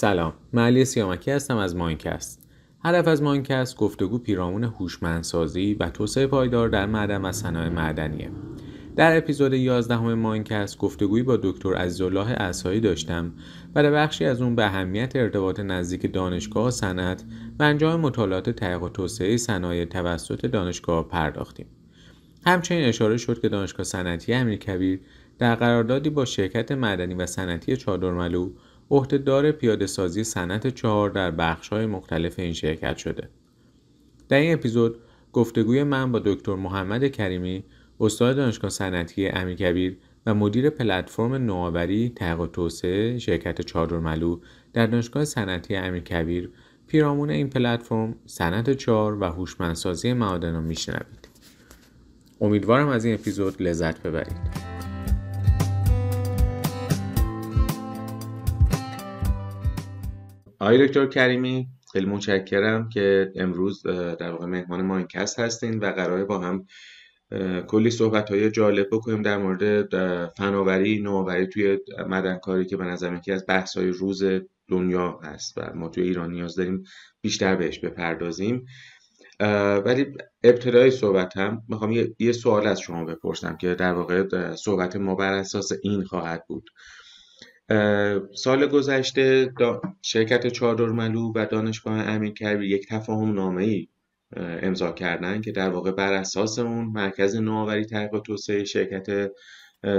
سلام من علی سیامکی هستم از ماینکست. هدف از ماینکست گفتگو پیرامون هوشمندسازی و توسعه پایدار در معدن و صنایع معدنیه. در اپیزود 11 همه ماینکست گفتگویی با دکتر عزیزالله اسایی داشتم و در بخشی از اون به اهمیت ارتباط نزدیک دانشگاه و صنعت و انجام مطالعات تحقیق و توسعه صنایع توسط دانشگاه پرداختیم. همچنین اشاره شد که دانشگاه صنعتی امیرکبیر در قراردادی با شرکت معدنی و صنعتی چادرملو عهدهدار پیاده سازی صنعت چهار در بخش های مختلف این شرکت شده. در این اپیزود گفتگوی من با دکتر محمد کریمی استاد دانشگاه صنعتی امیرکبیر و مدیر پلتفرم نوآوری تحقیق توسعه شرکت چادرملو در دانشگاه صنعتی امیرکبیر پیرامون این پلتفرم صنعت چهار و هوشمندسازی معادن را میشنوید امیدوارم از این اپیزود لذت ببرید آقای دکتر کریمی خیلی متشکرم که امروز در واقع مهمان ماینکست هستین و قراره با هم کلی صحبت های جالب بکنیم در مورد فناوری نوآوری توی مدنکاری که به نظر یکی از بحث های روز دنیا هست و ما توی ایران نیاز داریم بیشتر بهش بپردازیم. ولی ابتدای صحبت هم می‌خوام یه سوال از شما بپرسم که در واقع صحبت ما بر اساس این خواهد بود. سال گذشته شرکت چادرملو و دانشگاه امین کربی یک تفاهم نامه ای امضا کردن که در واقع بر اساس اون مرکز نوآوری تحقیق توسعه شرکت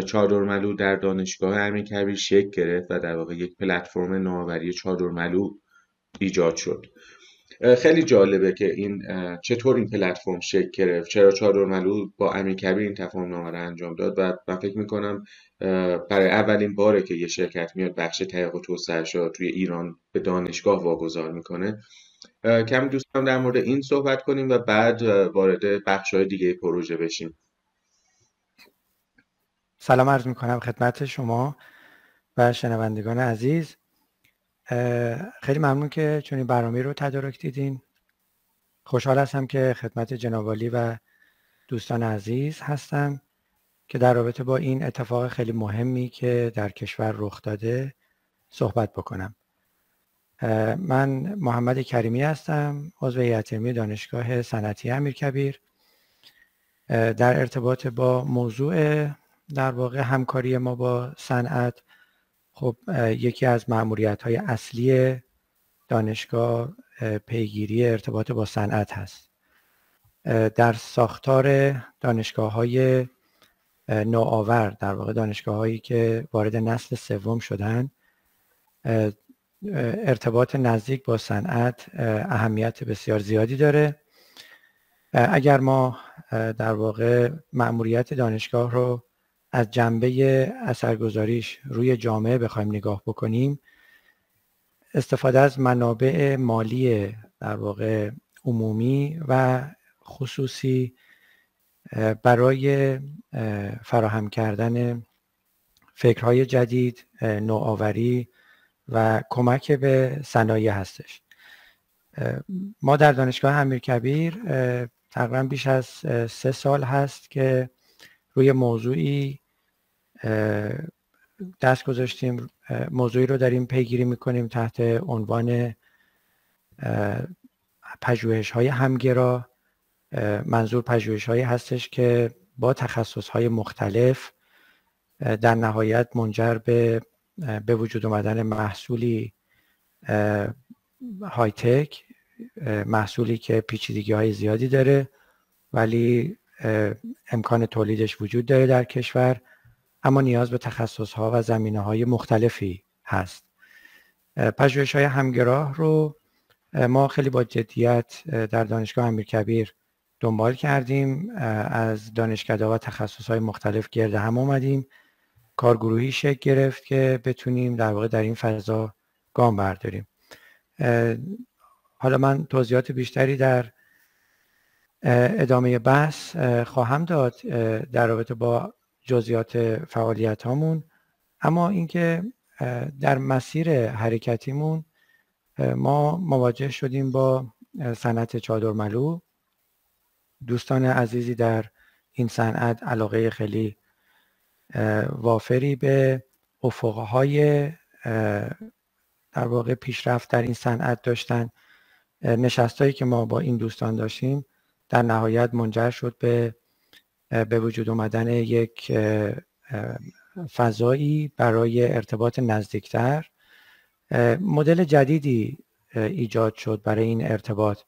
چادرملو در دانشگاه امین کربی شکل گرفت و در واقع یک پلتفرم نوآوری چادرملو ایجاد شد. خیلی جالبه که این چطور این پلتفرم شکل گرفت. چرا چادرملو با امیر کبیر این تفاهم نامه رو انجام داد؟ و من فکر می‌کنم برای اولین باره که یه شرکت میاد بخش تحقیق و توسعهش رو توی ایران به دانشگاه واگذار می‌کنه. کمی دوستم در مورد این صحبت کنیم و بعد وارد بخش های دیگه پروژه بشیم. سلام عرض می‌کنم خدمت شما و شنوندگان عزیز. خیلی ممنون که چون این برنامه رو تدارک دیدین. خوشحال هستم که خدمت جنابالی و دوستان عزیز هستم که در رابطه با این اتفاق خیلی مهمی که در کشور رخ داده صحبت بکنم. من محمد کریمی هستم عضو هیئت علمی دانشگاه صنعتی امیرکبیر. در ارتباط با موضوع در واقع همکاری ما با صنعت خب یکی از معمولیت های اصلی دانشگاه پیگیری ارتباط با صنعت هست. در ساختار دانشگاه های نوآور در واقع دانشگاه هایی که وارد نسل سوم شدن ارتباط نزدیک با صنعت اهمیت بسیار زیادی داره. اگر ما در واقع مأموریت دانشگاه رو از جنبه اثرگذاریش روی جامعه بخوایم نگاه بکنیم استفاده از منابع مالی در واقع عمومی و خصوصی برای فراهم کردن فکرهای جدید نوآوری و کمک به صنایع هستش. ما در دانشگاه امیرکبیر تقریبا بیش از سه سال هست که روی موضوعی دست گذاشتیم موضوعی رو داریم پیگیری می‌کنیم تحت عنوان پژوهش های همگرا. منظور پژوهش هایی هستش که با تخصص های مختلف در نهایت منجر به به وجود آمدن محصولی های تک محصولی که پیچیدگی های زیادی داره. ولی امکان تولیدش وجود داره در کشور اما نیاز به تخصص ها و زمینه های مختلفی هست. پژوهش های همگراه رو ما خیلی با جدیت در دانشگاه امیرکبیر دنبال کردیم. از دانشکده و تخصص های مختلف گرد هم اومدیم. کارگروهی شکل گرفت که بتونیم در واقع در این فضا گام برداریم. حالا من توضیحات بیشتری در ادامه بحث خواهم داد در رابطه با جزئیات فعالیت هامون اما اینکه در مسیر حرکتیمون ما مواجه شدیم با صنعت چادرملو دوستان عزیزی در این صنعت علاقه خیلی وافری به افقهای در واقع پیشرفت در این صنعت داشتن. نشستایی که ما با این دوستان داشتیم در نهایت منجر شد به به وجود اومدن یک فضایی برای ارتباط نزدیکتر. مدل جدیدی ایجاد شد برای این ارتباط.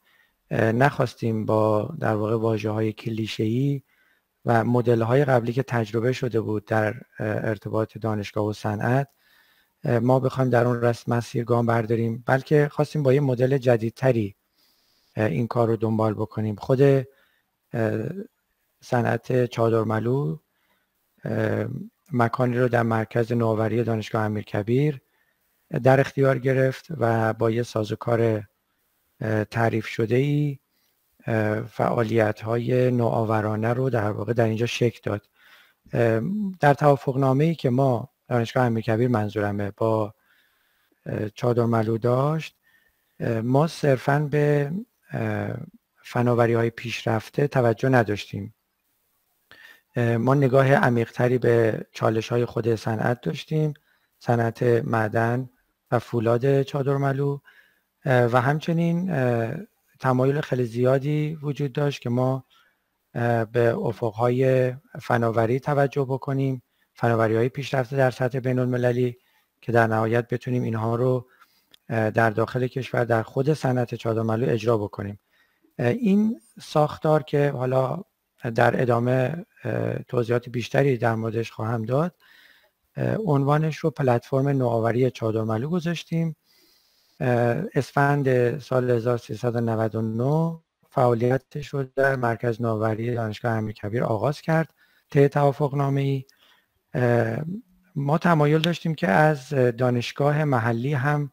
نخواستیم با در واقع واجه های کلیشه و مدل های قبلی که تجربه شده بود در ارتباط دانشگاه و صنعت ما بخوایم در اون رسم مسیر گام برداریم بلکه خواستیم با یه مدل جدیدتری این کار رو دنبال بکنیم. خود صنعت چادرملو مکانی رو در مرکز نوآوری دانشگاه امیرکبیر در اختیار گرفت و با یه سازوکار تعریف شده ای فعالیت های نوآورانه رو در واقع در اینجا شکل داد. در توافق ای که ما دانشگاه امیرکبیر منظورمه با چادرملو داشت ما صرفا به فناوری های پیشرفته توجه نداشتیم. ما نگاه عمیقتری به چالش های خود صنعت داشتیم صنعت معدن و فولاد چادرملو. و همچنین تمایل خیلی زیادی وجود داشت که ما به افقهای فناوری توجه بکنیم. فناوری های پیشرفته در سطح بین المللی که در نهایت بتونیم اینها رو در داخل کشور در خود صنعت چادرملو اجرا بکنیم. این ساختار که حالا در ادامه توضیحات بیشتری در موردش خواهم داد عنوانش رو پلتفرم نوآوری چادرملو گذاشتیم. اسفند سال 1399 فعالیتش رو در مرکز نوآوری دانشگاه امیرکبیر آغاز کرد طی توافق نامه ای ما تمایل داشتیم که از دانشگاه محلی هم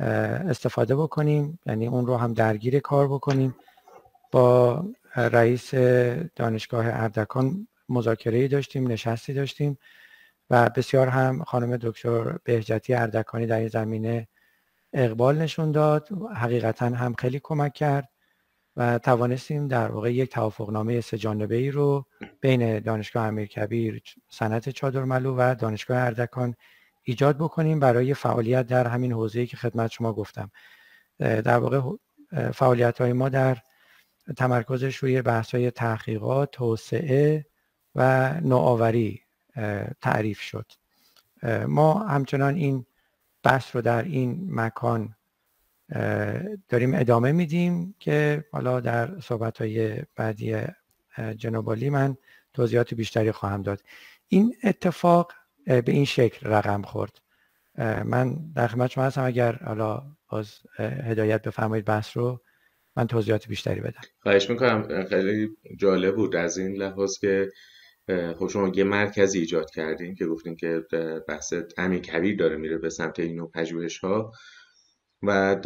استفاده بکنیم یعنی اون رو هم درگیر کار بکنیم. با رئیس دانشگاه اردکان مذاکره داشتیم نشستی داشتیم و بسیار هم خانم دکتر بهجتی اردکانی در این زمینه اقبال نشون داد. حقیقتا هم خیلی کمک کرد و توانستیم در واقع یک توافقنامه سه جانبه ای رو بین دانشگاه امیرکبیر صنعت چادرملو و دانشگاه اردکان ایجاد بکنیم برای فعالیت در همین حوزه‌ای که خدمت شما گفتم. در واقع فعالیت های ما در تمرکزش روی بحث های تحقیقات توسعه و نوآوری تعریف شد. ما همچنان این بحث رو در این مکان داریم ادامه میدیم که حالا در صحبت های بعدی جنابالی من توضیحات بیشتری خواهم داد. این اتفاق به این شکل رقم خورد. من در خدمت شما هستم. اگر حالا باز هدایت بفرمایید بحث رو من توضیحات بیشتری بدم. خواهش می‌کنم. خیلی جالب بود از این لحاظ که خب شما یه مرکزی ایجاد کردین که گفتین که بحث امین کبیر داره میره به سمت این نوع پژوهش ها و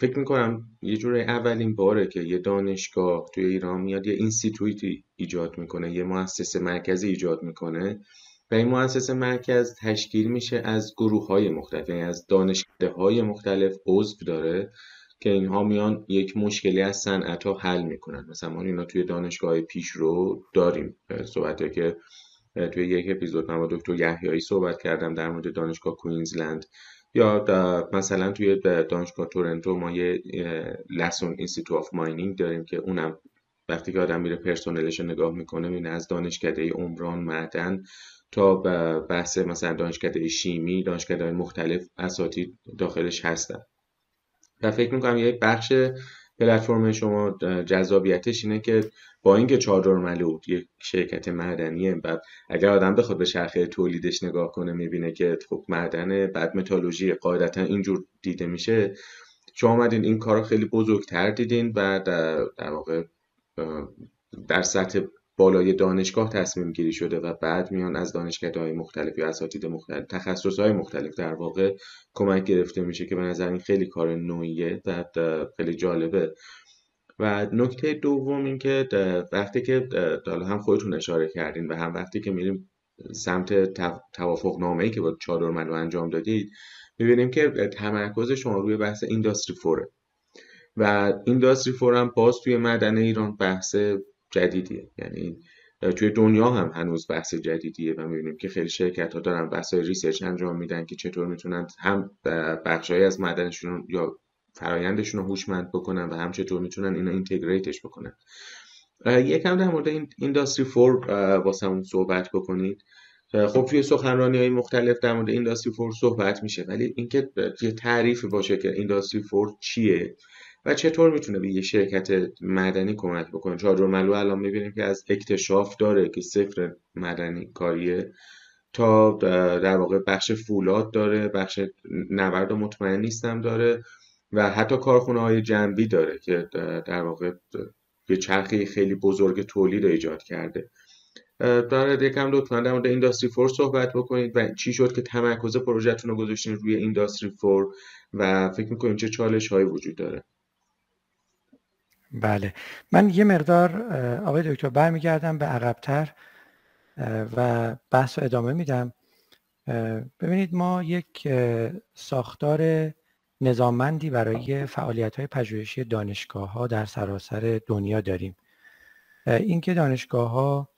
فکر می‌کنم یه جور اولین باره که یه دانشگاه توی ایران میاد یه اینستیتویتی ایجاد می‌کنه یه مؤسسه مرکزی ایجاد می‌کنه. و این مؤسسه مرکز تشکیل میشه از گروه های مختلف یعنی از دانشکده های مختلف عضو داره که اینها میان یک مشکلی از صنعت ها حل می‌کنن. مثلا ما اینا توی دانشگاه پیش رو داریم. صحبت که توی یک اپیزود من با دکتر یحیایی صحبت کردم در مورد دانشگاه کوینزلند یا مثلا توی دانشگاه تورنتو ما یه Lassonde Institute of Mining داریم که اونم وقتی که آدم میره پرسونلش نگاه می‌کنه می‌بینه از دانشکده عمران معدن تا بحث مثلا دانشکده شیمی دانشکده مختلف اساتید داخلش هستن. و فکر می‌کنم یک بخش پلتفرم شما جذابیتش اینه که با اینکه چادر ملود یک شرکت معدنیه بعد اگر آدم بخواد به شرخه تولیدش نگاه کنه می‌بینه که خب معدن بعد متالوژی قاعدتا اینجور دیده میشه. شما آمدین این کار خیلی بزرگتر دیدین و در واقع در سطح بالای دانشگاه تصمیم گیری شده و بعد میان از دانشگاه های مختلف یا اساتید مختلف تخصص های مختلف در واقع کمک گرفته میشه که به نظر این خیلی کار نوعیه و خیلی جالبه. و نکته دوم این که وقتی که حالا هم خودتون اشاره کردین و هم وقتی که میریم سمت توافق نامه ای که با چادر منو انجام دادید می‌بینیم که تمرکز شما روی بحث industry four ه و industry four هم باز توی معدن ایران بحث جدیدیه. یعنی توی دنیا هم هنوز بحث جدیدیه و می‌بینیم که خیلی شرکت ها دارن بحث research انجام میدن که چطور می‌تونن هم بخشهایی از معدنشون یا فرایندشون رو هوشمند بکنن و هم چطور می‌تونن اینو integrate ش بکنن. یکم در مورد این industry four واسمون صحبت بکنید. خب توی سخنرانی های مختلف در مورد اینداستری فور صحبت میشه ولی اینکه یه تعریف باشه که اینداستری فور چیه. و چطور می‌تونه به یه شرکت مدنی کمک بکنه؟ چادر ملو الان می‌بینیم که از اکتشاف داره که صفر مدنی کاریه. تا در واقع بخش فولاد داره بخش نورد مطمئن نیستم داره و حتی کارخونه های جنبی داره که در واقع یه چرخه خیلی بزرگ تولید رو ایجاد کرده. داره یکم لطفا در مورد اینداستری فور صحبت بکنید و چی شد که تمرکز پروژهتون رو گذاشتین روی اینداستری فور و فکر می‌کنید چه چالش هایی وجود داره؟ بله. من یه مقدار آقای دکتر برمیگردم به عقبتر و بحث رو ادامه میدم. ببینید ما یک ساختار نظاممندی برای فعالیت های پژوهشی دانشگاه ها در سراسر دنیا داریم. اینکه دانشگاه ها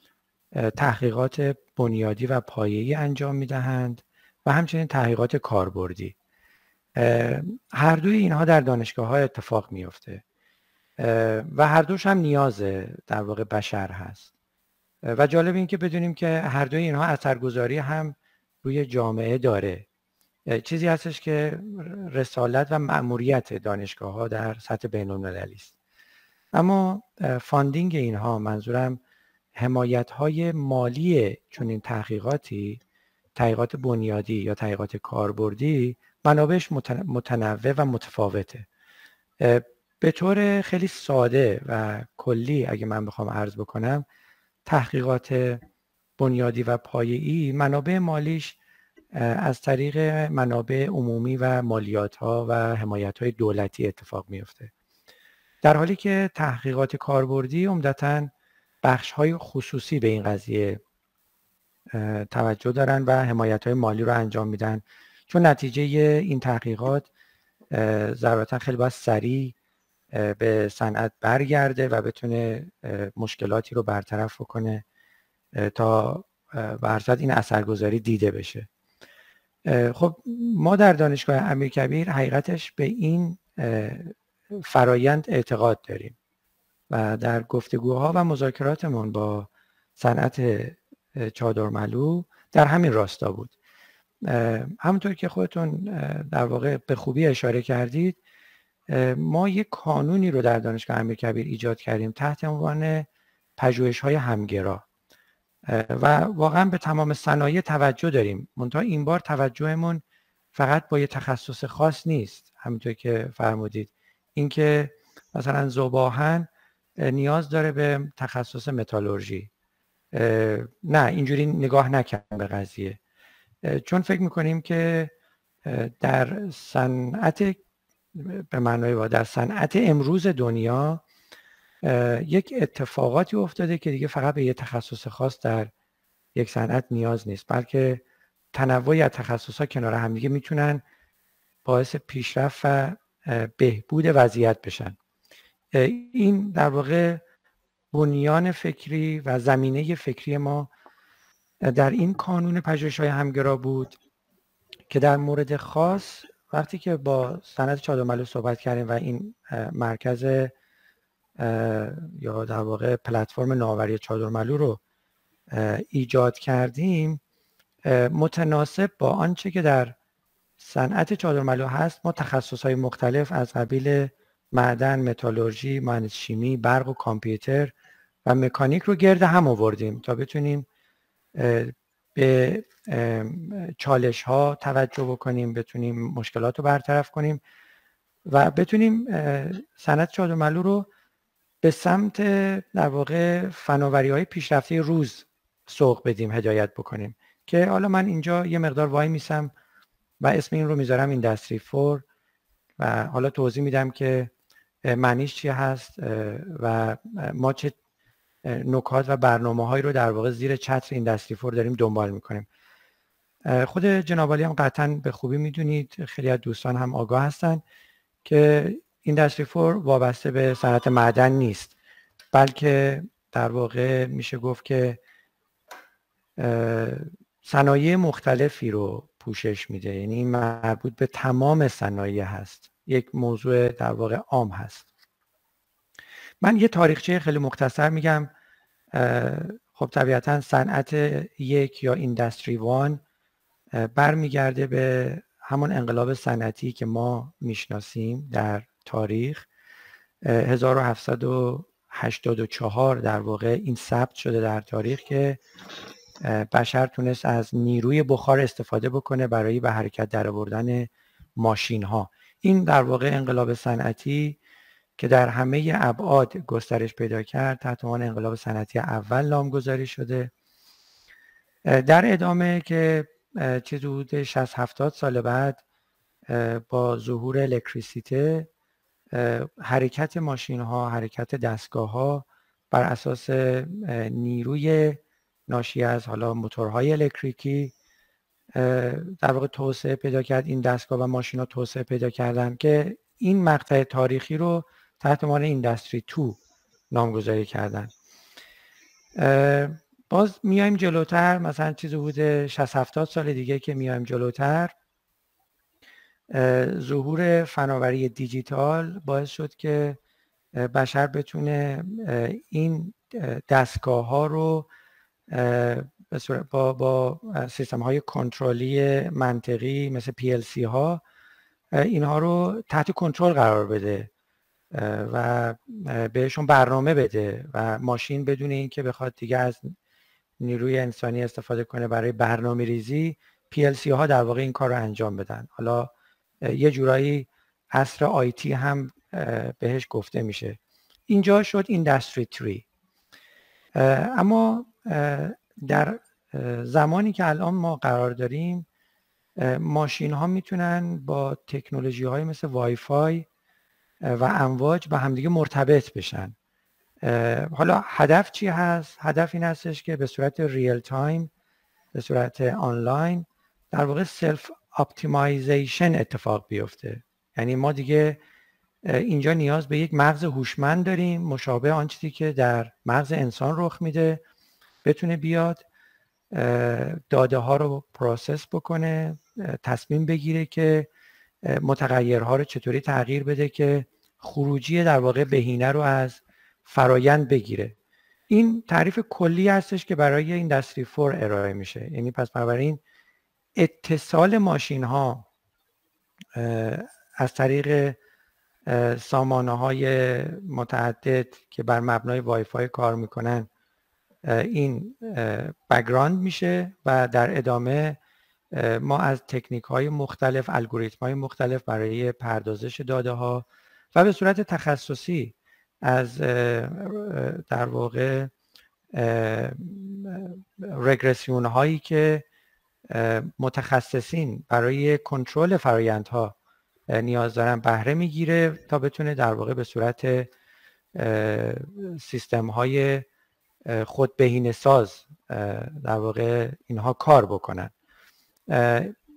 تحقیقات بنیادی و پایه‌ای انجام می‌دهند و همچنین تحقیقات کاربردی. هر دوی اینها در دانشگاه ها اتفاق میفته و هر دوش هم نیاز در واقع بشر هست. و جالب این که بدونیم که هر دوی اینها اثرگذاری هم روی جامعه داره. چیزی هستش که رسالت و مأموریت دانشگاه ها در سطح بین المللی است. اما funding اینها منظورم حمایت های مالی چنین تحقیقاتی تحقیقات بنیادی یا تحقیقات کاربردی منابعش متنوع و متفاوته. به طور خیلی ساده و کلی اگه من بخوام عرض بکنم تحقیقات بنیادی و پایه‌ای منابع مالیش از طریق منابع عمومی و مالیات ها و حمایت های دولتی اتفاق میفته در حالی که تحقیقات کاربردی عمدتا بخش های خصوصی به این قضیه توجه دارن و حمایت های مالی رو انجام میدن. چون نتیجه این تحقیقات ضرورتا خیلی باید سریع به صنعت برگرده و بتونه مشکلاتی رو برطرف بکنه تا برصد این اثرگذاری دیده بشه. خب ما در دانشگاه امیرکبیر حقیقتش به این فرایند اعتقاد داریم و در گفتگوها و مذاکراتمون با صنعت چادرملو در همین راستا بود. همونطور که خودتون در واقع به خوبی اشاره کردید ما یک کانونی رو در دانشگاه امیرکبیر ایجاد کردیم تحت عنوان پژوهش های همگرا و واقعا به تمام صنایع توجه داریم. منتها این بار توجهمون فقط با یه تخصص خاص نیست. همینطور که فرمودید. اینکه مثلا زباهن نیاز داره به تخصص متالورژی. نه اینجوری نگاه نکردم به قضیه. چون فکر می‌کنیم که در صنعت به معنای در صنعت امروز دنیا یک اتفاقاتی افتاده که دیگه فقط به یه تخصص خاص در یک صنعت نیاز نیست بلکه تنوعی از تخصص ها کنار همدیگه می‌تونن باعث پیشرفت و بهبود وضعیت بشن. این در واقع بنیان فکری و زمینه فکری ما در این کانون پژوهش های همگرا بود که در مورد خاص وقتی که با سند چادرملو صحبت کردیم و این مرکز یا در واقع پلتفرم نوآوری چادرملو رو ایجاد کردیم متناسب با آنچه که در صنعت چادرملو هست ما تخصص های مختلف از قبیل معدن، متالورژی، مهندس شیمی، برق و کامپیوتر و مکانیک رو گرد هم آوردیم تا بتونیم به چالش ها توجه بکنیم بتونیم مشکلات رو برطرف کنیم و بتونیم صنعت چادرملو رو به سمت در واقع فناوری های پیشرفته روز سوق بدیم هدایت بکنیم. که حالا من اینجا یه مقدار وای میسم و اسم این رو می‌ذارم ایندستری فور و حالا توضیح میدم که معنیش چی هست و ما چه نکات و برنامه هایی رو در واقع زیر چتر ایندستری فور داریم دنبال می‌کنیم. خود جنابالی هم قطعا به خوبی می‌دونید خیلی از دوستان هم آگاه هستن که ایندستری فور وابسته به صنعت معدن نیست بلکه در واقع میشه گفت که صنایع مختلفی رو پوشش میده. یعنی این مربوط به تمام صنایع هست. یک موضوع در واقع عام هست. من یه تاریخچه خیلی مختصر میگم خب طبیعتا صنعت یک یا ایندستری وان برمیگرده به همون انقلاب صنعتی که ما می‌شناسیم در تاریخ. 1784 در واقع این ثبت شده در تاریخ که بشر تونست از نیروی بخار استفاده بکنه برای به حرکت در آوردن ماشین ها این در واقع انقلاب صنعتی که در همه ابعاد گسترش پیدا کرد تحت عنوان انقلاب صنعتی اول نامگذاری شده. در ادامه که چیز حدود 60 70 سال بعد با ظهور الکتریسیته حرکت ماشین ها حرکت دستگاه ها بر اساس نیروی ناشی از حالا موتورهای الکتریکی در واقع توسعه پیدا کرد. این دستگاه و ماشین ها توسعه پیدا کردن که این مقطع تاریخی رو تحت عنوان اینداستری تو نامگذاری کردن. باز میایم جلوتر. مثلا چیز حدود 60 70 سال دیگه که میایم جلوتر. ظهور فناوری دیجیتال باعث شد که بشر بتونه این دستگاه ها رو با, با سیستم های کنترلی منطقی مثل PLC ها اینها رو تحت کنترل قرار بده. و بهشون برنامه بده و ماشین بدون اینکه بخواد دیگه از نیروی انسانی استفاده کنه برای برنامه ریزی PLC ها در واقع این کار رو انجام بدن. حالا یه جورایی عصر آیتی هم بهش گفته میشه. اینجا شد ایندستری 3 اما در زمانی که الان ما قرار داریم ماشین ها می‌تونن با تکنولوژی های مثل وای فای و امواج به همدیگه مرتبط بشن حالا هدف چی هست؟ هدف این هستش که به صورت real time به صورت آنلاین در واقع self optimization اتفاق بیفته یعنی ما دیگه اینجا نیاز به یک مغز هوشمند داریم مشابه آن چیزی که در مغز انسان رخ میده بتونه بیاد داده ها رو process بکنه تصمیم بگیره که متغیرها رو چطوری تغییر بده که خروجی در واقع بهینه رو از فرایند بگیره. این تعریف کلی هستش که برای Industry 4 ارائه میشه. یعنی پس بنابراین اتصال ماشین ها از طریق سامانه های متعدد که بر مبنای وای فای کار می‌کنن این بگراند میشه و در ادامه ما از تکنیک های مختلف الگوریتم های مختلف برای پردازش داده ها و به صورت تخصصی از در واقع رگرسیون هایی که متخصصین برای کنترل فرایندها نیاز دارن بهره می‌گیره تا بتونه در واقع به صورت سیستم های خود بهینه ساز در واقع اینها کار بکنن.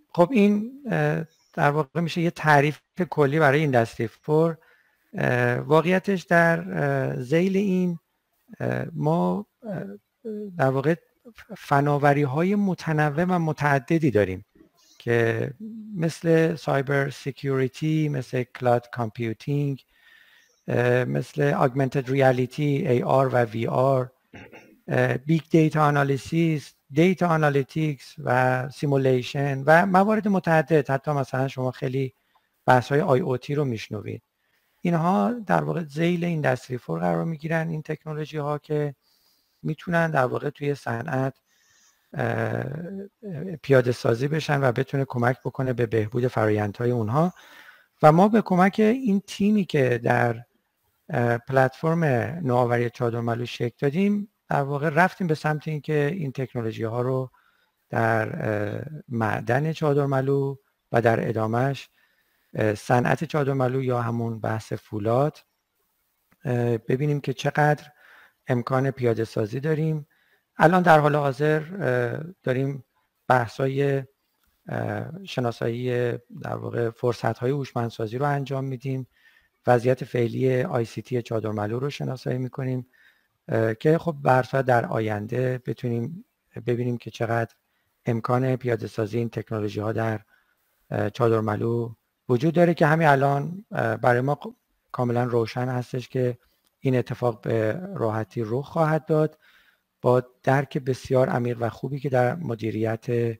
خب این در واقع میشه یه تعریف کلی برای ایندستری فور واقعیتش در زیل این ما در واقع فناوری های متنوع و متعددی داریم که مثل cyber security مثل cloud computing مثل augmented reality AR و VR big data analysis data analytics و simulation و موارد متعدد. حتی مثلا شما خیلی بحث های IoT رو میشنوید. اینها در واقع ذیل Industry 4 قرار می‌گیرن این تکنولوژی ها که می‌تونن در واقع توی صنعت پیاده سازی بشن و بتونه کمک بکنه به بهبود فرایندهای اونها. و ما به کمک این تیمی که در پلتفرم نوآوری چادرملو شکل دادیم در واقع رفتیم به سمت اینکه این تکنولوژی ها رو در معدن چادرملو و در ادامهش صنعت چادرملو یا همون بحث فولاد ببینیم که چقدر امکان پیاده سازی داریم. الان در حال حاضر داریم بحثای شناسایی در واقع فرصت های هوشمندسازی رو انجام میدیم. وضعیت فعلی آی سی تی چادرملو رو شناسایی می‌کنیم. که خب برصورت در آینده بتونیم ببینیم که چقدر امکان پیاده سازی این تکنولوژی ها در چادرملو وجود داره که همین الان برای ما کاملا روشن هستش که این اتفاق به راحتی رخ خواهد داد با درک بسیار عمیق و خوبی که در مدیریت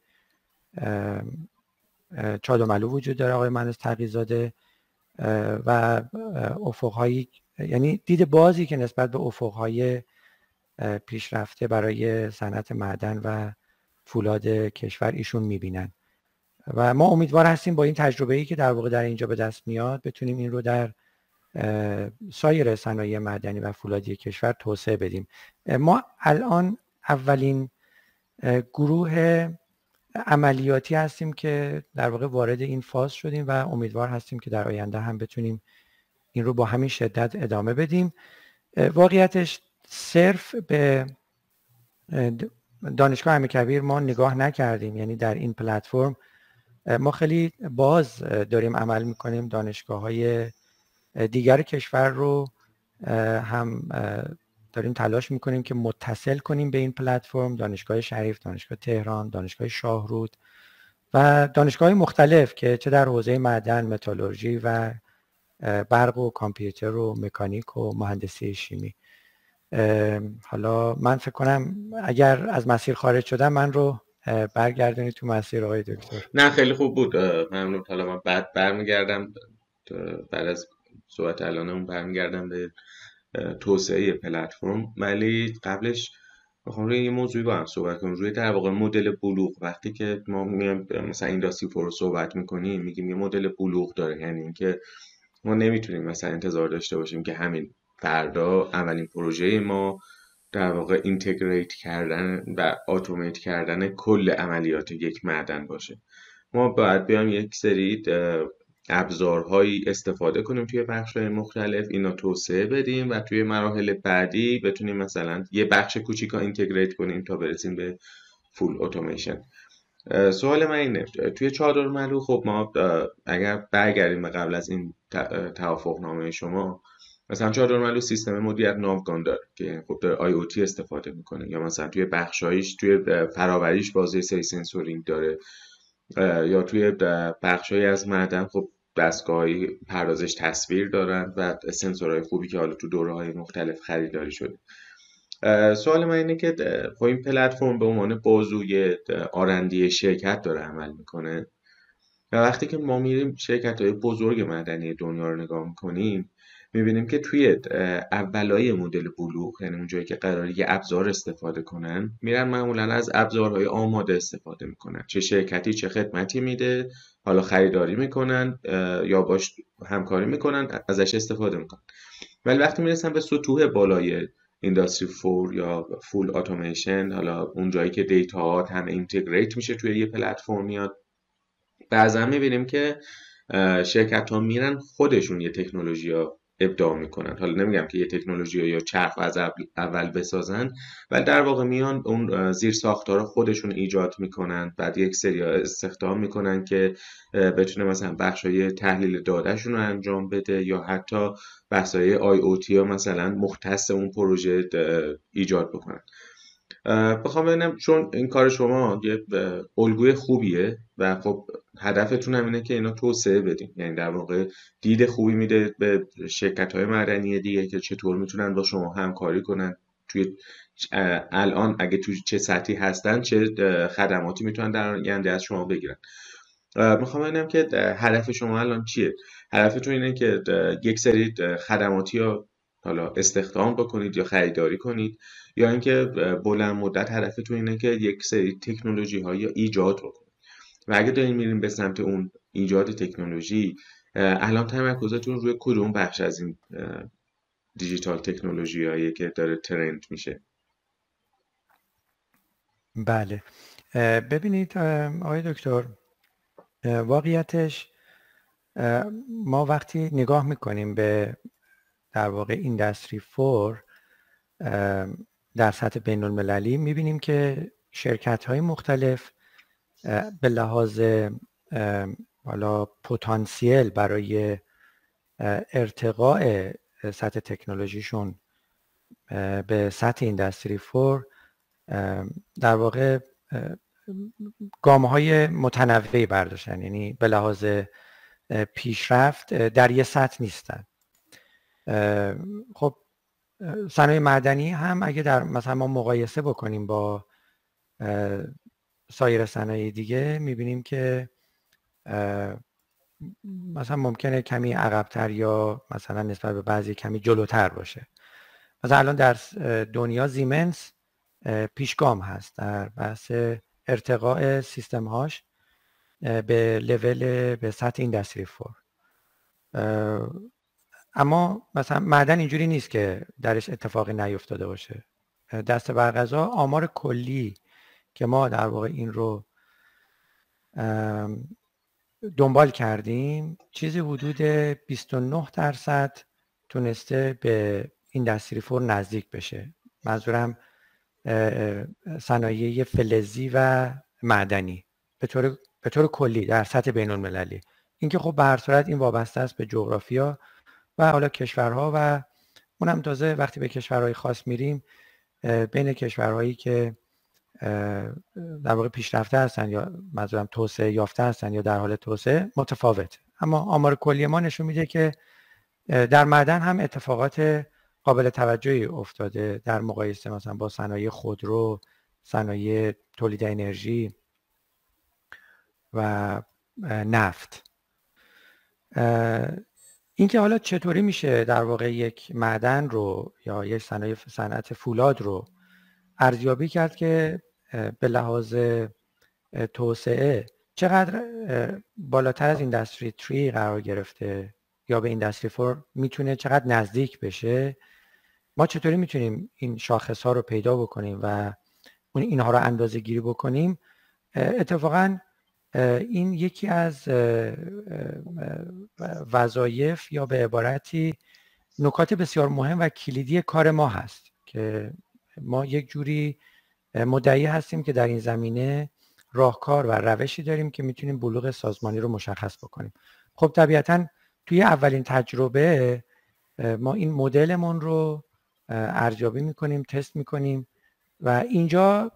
چادرملو وجود داره آقای مهندس تقیزاده و افقهایی یعنی دید بازی که نسبت به افقهای پیشرفته برای صنعت معدن و فولاد کشور ایشون می‌بینن. و ما امیدوار هستیم با این تجربه ای که در واقع در اینجا به دست میاد بتونیم این رو در سایر صنایع معدنی و فولادی کشور توسعه بدیم. ما الان اولین گروه عملیاتی هستیم که در واقع وارد این فاز شدیم و امیدوار هستیم که در آینده هم بتونیم این رو با همین شدت ادامه بدیم. واقعیتش صرف به دانشگاه امیرکبیر ما نگاه نکردیم. یعنی در این پلتفرم ما خیلی باز داریم عمل می‌کنیم. دانشگاه های دیگر کشور رو هم داریم تلاش می‌کنیم که متصل کنیم به این پلتفرم. دانشگاه شریف دانشگاه تهران دانشگاه شاهرود و دانشگاه مختلف که چه در حوزه معدن متالورژی و برق و کامپیوتر و مکانیک و مهندسی شیمی. حالا من فکر کنم اگر از مسیر خارج شدم من رو برگردونی تو مسیر آقای دکتر. نه خیلی خوب بود. ممنون حالا من بعد برمیگردم. بعد از صحبت الانمون برمیگردم به توسعه پلتفرم. ولی قبلش می‌خوام روی یه موضوعی با هم صحبت کنیم. روی در واقع مدل بلوغ. وقتی که ما میایم مثلا اینداستری فور صحبت می‌کنیم میگیم یه مدل بلوغ داره. یعنی اینکه ما نمی‌تونیم مثلا انتظار داشته باشیم که همین فردا اولین پروژه ما در واقع اینتگریت کردن و اتومات کردن کل عملیات یک معدن باشه. ما باید بیایم یک سری ابزارهایی استفاده کنیم توی بخش مختلف اینا توسعه بدیم و توی مراحل بعدی بتونیم مثلا یه بخش کوچیکا اینتگریت کنیم تا برسیم به فول اتوماسیون سوال من اینه توی چادر ملو خب ما اگر برگردیم به قبل از این توافق نامه شما. مثلا چادر ملو سیستم مدیریت ناوگان داره که خب داره IoT استفاده می‌کنه. یا مثلا توی بخشایش توی فراوریش باز یه سری sensoring داره. یا توی بخشهایی از معدن خب دستگاهی پردازش تصویر دارن و سنسورهای خوبی که حالا تو دوره های مختلف خریداری شده. سوال من اینه که خب این پلتفرم به عنوان بازوی R&D شرکت داره عمل می‌کنه. و وقتی که ما میریم شرکت های بزرگ مدنی دنیا رو نگاه می‌کنیم می‌بینیم که توی اولای مدل بلوغ یعنی اونجایی که قراره یه ابزار استفاده کنن میرن معمولا از ابزارهای آماده استفاده می‌کنن. چه شرکتی چه خدمتی میده حالا خریداری می‌کنن یا باش همکاری می‌کنن ازش استفاده می‌کنن. ولی وقتی می‌رسن به سطوح بالای اینداستری فور یا فول اتوماسیون حالا اونجایی که دیتا ها همه اینتگریت میشه توی یه پلتفرم میاد بعضا می‌بینیم که شرکت ها میرن خودشون یه تکنولوژی ها ابداع می‌کنن. حالا نمیگم که یه تکنولوژی یا چرخ از اول بسازن ولی در واقع میان اون زیر ساختار خودشون ایجاد می‌کنن. بعد یک سری استخدام می‌کنن که بتونه مثلا بخش های تحلیل دادهشون رو انجام بده یا حتی بحث های آی او تی مثلا مختص اون پروژه ایجاد بکنن. بخوام ببینم چون این کار شما یه الگوی خوبیه و خب هدفتون هم اینه که اینا توسعه بدیم یعنی در واقع دید خوبی میده به شرکت های معدنی دیگه که چطور می‌تونن با شما همکاری کنن. توی الان اگه توی چه سطحی هستن چه خدماتی می‌تونن در آینده از شما بگیرن. می‌خوام ببینم که هدف شما الان چیه؟ هدفتون اینه که یک سری خدماتی یا حالا استخدام بکنید یا خریداری کنید یا اینکه بلند مدت هدفتون اینه که یک سری تکنولوژی های ایجاد بکنید. و اگه دارین میریم به سمت اون ایجاد تکنولوژی الان تمرکزتون روی کدوم بخش از این دیجیتال تکنولوژی هایی که داره ترند میشه؟ بله. ببینید آقای دکتر واقعیتش ما وقتی نگاه می‌کنیم به در واقع ایندستری فور در سطح بین المللی می‌بینیم که شرکت های مختلف به لحاظ حالا پتانسیل برای ارتقاء سطح تکنولوژیشون به سطح ایندستری فور در واقع گام های متنوعی برداشتن. یعنی به لحاظ پیشرفت در یه سطح نیستن. خب صنایع معدنی هم اگه در مثلا ما مقایسه بکنیم با سایر صنایع دیگه می‌بینیم که مثلا ممکنه کمی عقبتر یا مثلا نسبت به بعضی کمی جلوتر باشه. مثلا الان در دنیا زیمنس پیشگام هست در بحث ارتقاء سیستم هاش به لول به سطح ایندستری فور اما مثلا معدن اینجوری نیست که درش اتفاقی نیفتاده باشه. دست برغذا آمار کلی که ما در واقع این رو دنبال کردیم چیزی حدود 29 درصد تونسته به ایندستری فور نزدیک بشه. منظورم صنایع فلزی و معدنی. به طور, به طور کلی در سطح بین المللی اینکه خب به هر صورت این وابسته است به جغرافیا و حالا کشورها و اونم تازه وقتی به کشورهای خاص میریم بین کشورهایی که در واقع پیشرفته هستن یا منظورم توسعه یافته هستن یا در حال توسعه متفاوت اما آمار کلی ما نشون میده که در معدن هم اتفاقات قابل توجهی افتاده در مقایسه مثلا با صنایع خودرو صنایع تولید انرژی و نفت. اینکه حالا چطوری میشه در واقع یک معدن رو یا یک صنایع صنعت فولاد رو ارزیابی کرد که به لحاظ توسعه چقدر بالاتر از ایندستری 3 قرار گرفته یا به ایندستری 4 می‌تونه چقدر نزدیک بشه؟ ما چطوری می‌تونیم این شاخص ها رو پیدا بکنیم و اون اینها رو اندازه گیری بکنیم اتفاقا این یکی از وظایف یا به عبارتی نکات بسیار مهم و کلیدی کار ما هست که ما یک جوری مدعی هستیم که در این زمینه راهکار و روشی داریم که می‌تونیم بلوغ سازمانی رو مشخص بکنیم. خب طبیعتا توی اولین تجربه ما این مدلمون رو ارزیابی می‌کنیم تست می‌کنیم و اینجا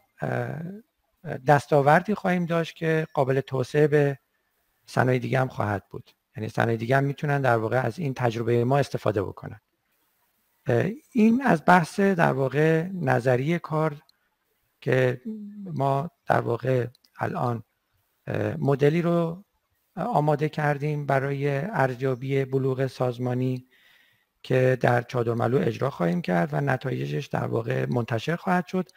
دستاوردی خواهیم داشت که قابل توسعه به صنایع دیگه هم خواهد بود. یعنی صنایع دیگه هم می‌تونن در واقع از این تجربه ما استفاده بکنن. این از بحث در واقع نظریه کار که ما در واقع الان مدلی رو آماده کردیم برای ارزیابی بلوغ سازمانی که در چادرملو اجرا خواهیم کرد و نتایجش در واقع منتشر خواهد شد.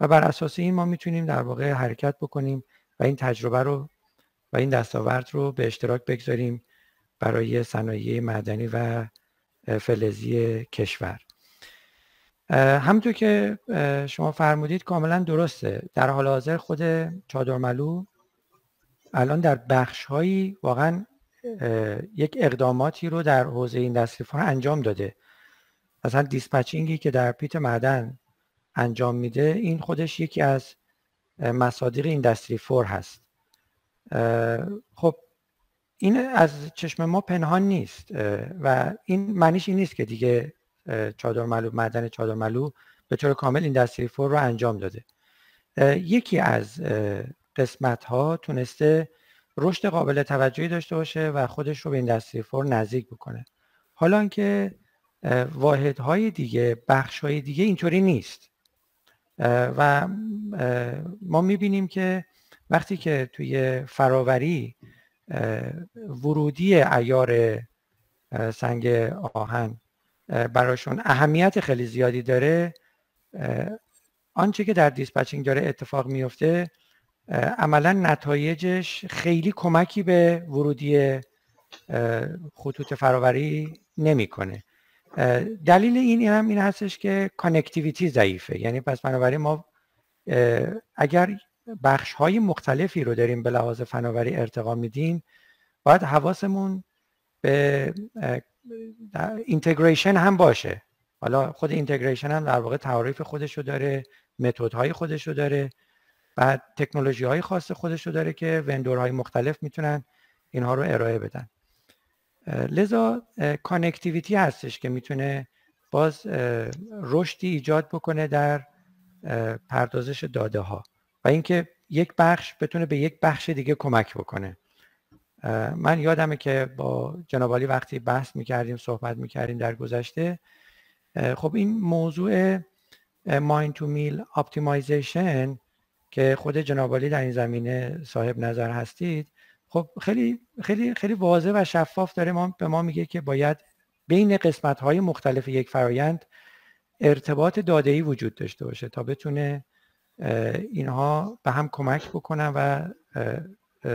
و بر اساس این ما می‌تونیم در واقع حرکت بکنیم و این تجربه رو و این دستاورد رو به اشتراک بگذاریم برای صنایع معدنی و فلزی کشور. همونطور که شما فرمودید کاملا درسته. در حال حاضر خود چادرملو الان در بخش هایی واقعا یک اقداماتی رو در حوزه این فور انجام داده. مثلا دیسپچینگی که در پیت معدن انجام میده این خودش یکی از مصادیق ایندستری فور هست. خب این از چشم ما پنهان نیست و این معنیش این نیست که دیگه چادرملو معدن چادرملو به طور کامل ایندستری فور رو انجام داده. یکی از قسمت ها تونسته رشد قابل توجهی داشته باشه و خودش رو به ایندستری فور نزدیک بکنه. حالا که واحدهای دیگه بخشهای دیگه اینطوری نیست. و ما می‌بینیم که وقتی که توی فراوری ورودی عیار سنگ آهن براشون اهمیت خیلی زیادی داره آنچه که در dispatching داره اتفاق میفته عملا نتایجش خیلی کمکی به ورودی خطوط فراوری نمی‌کنه. دلیل این هم این هستش که connectivity ضعیفه. یعنی پس بنابراین ما اگر بخش های مختلفی رو داریم به لحاظ فناوری ارتقا میدیم باید حواسمون به integration هم باشه. حالا خود integration هم در واقع تعریف خودش رو داره متدهای خودش رو داره بعد تکنولوژی های خاص خودش رو داره که vendor های مختلف می‌تونن اینها رو ارائه بدن. لذا connectivity هستش که می‌تونه باز رشدی ایجاد بکنه در پردازش داده ها و اینکه یک بخش بتونه به یک بخش دیگه کمک بکنه. من یادمه که با جنابعالی وقتی بحث می‌کردیم صحبت می‌کردیم در گذشته خب این موضوع mine to mill optimization که خود جنابعالی در این زمینه صاحب نظر هستید خب خیلی خیلی خیلی واضح و شفاف داره ما به ما میگه که باید بین قسمت های مختلف یک فرایند ارتباط داده ای وجود داشته باشه تا بتونه اینها به هم کمک بکنن و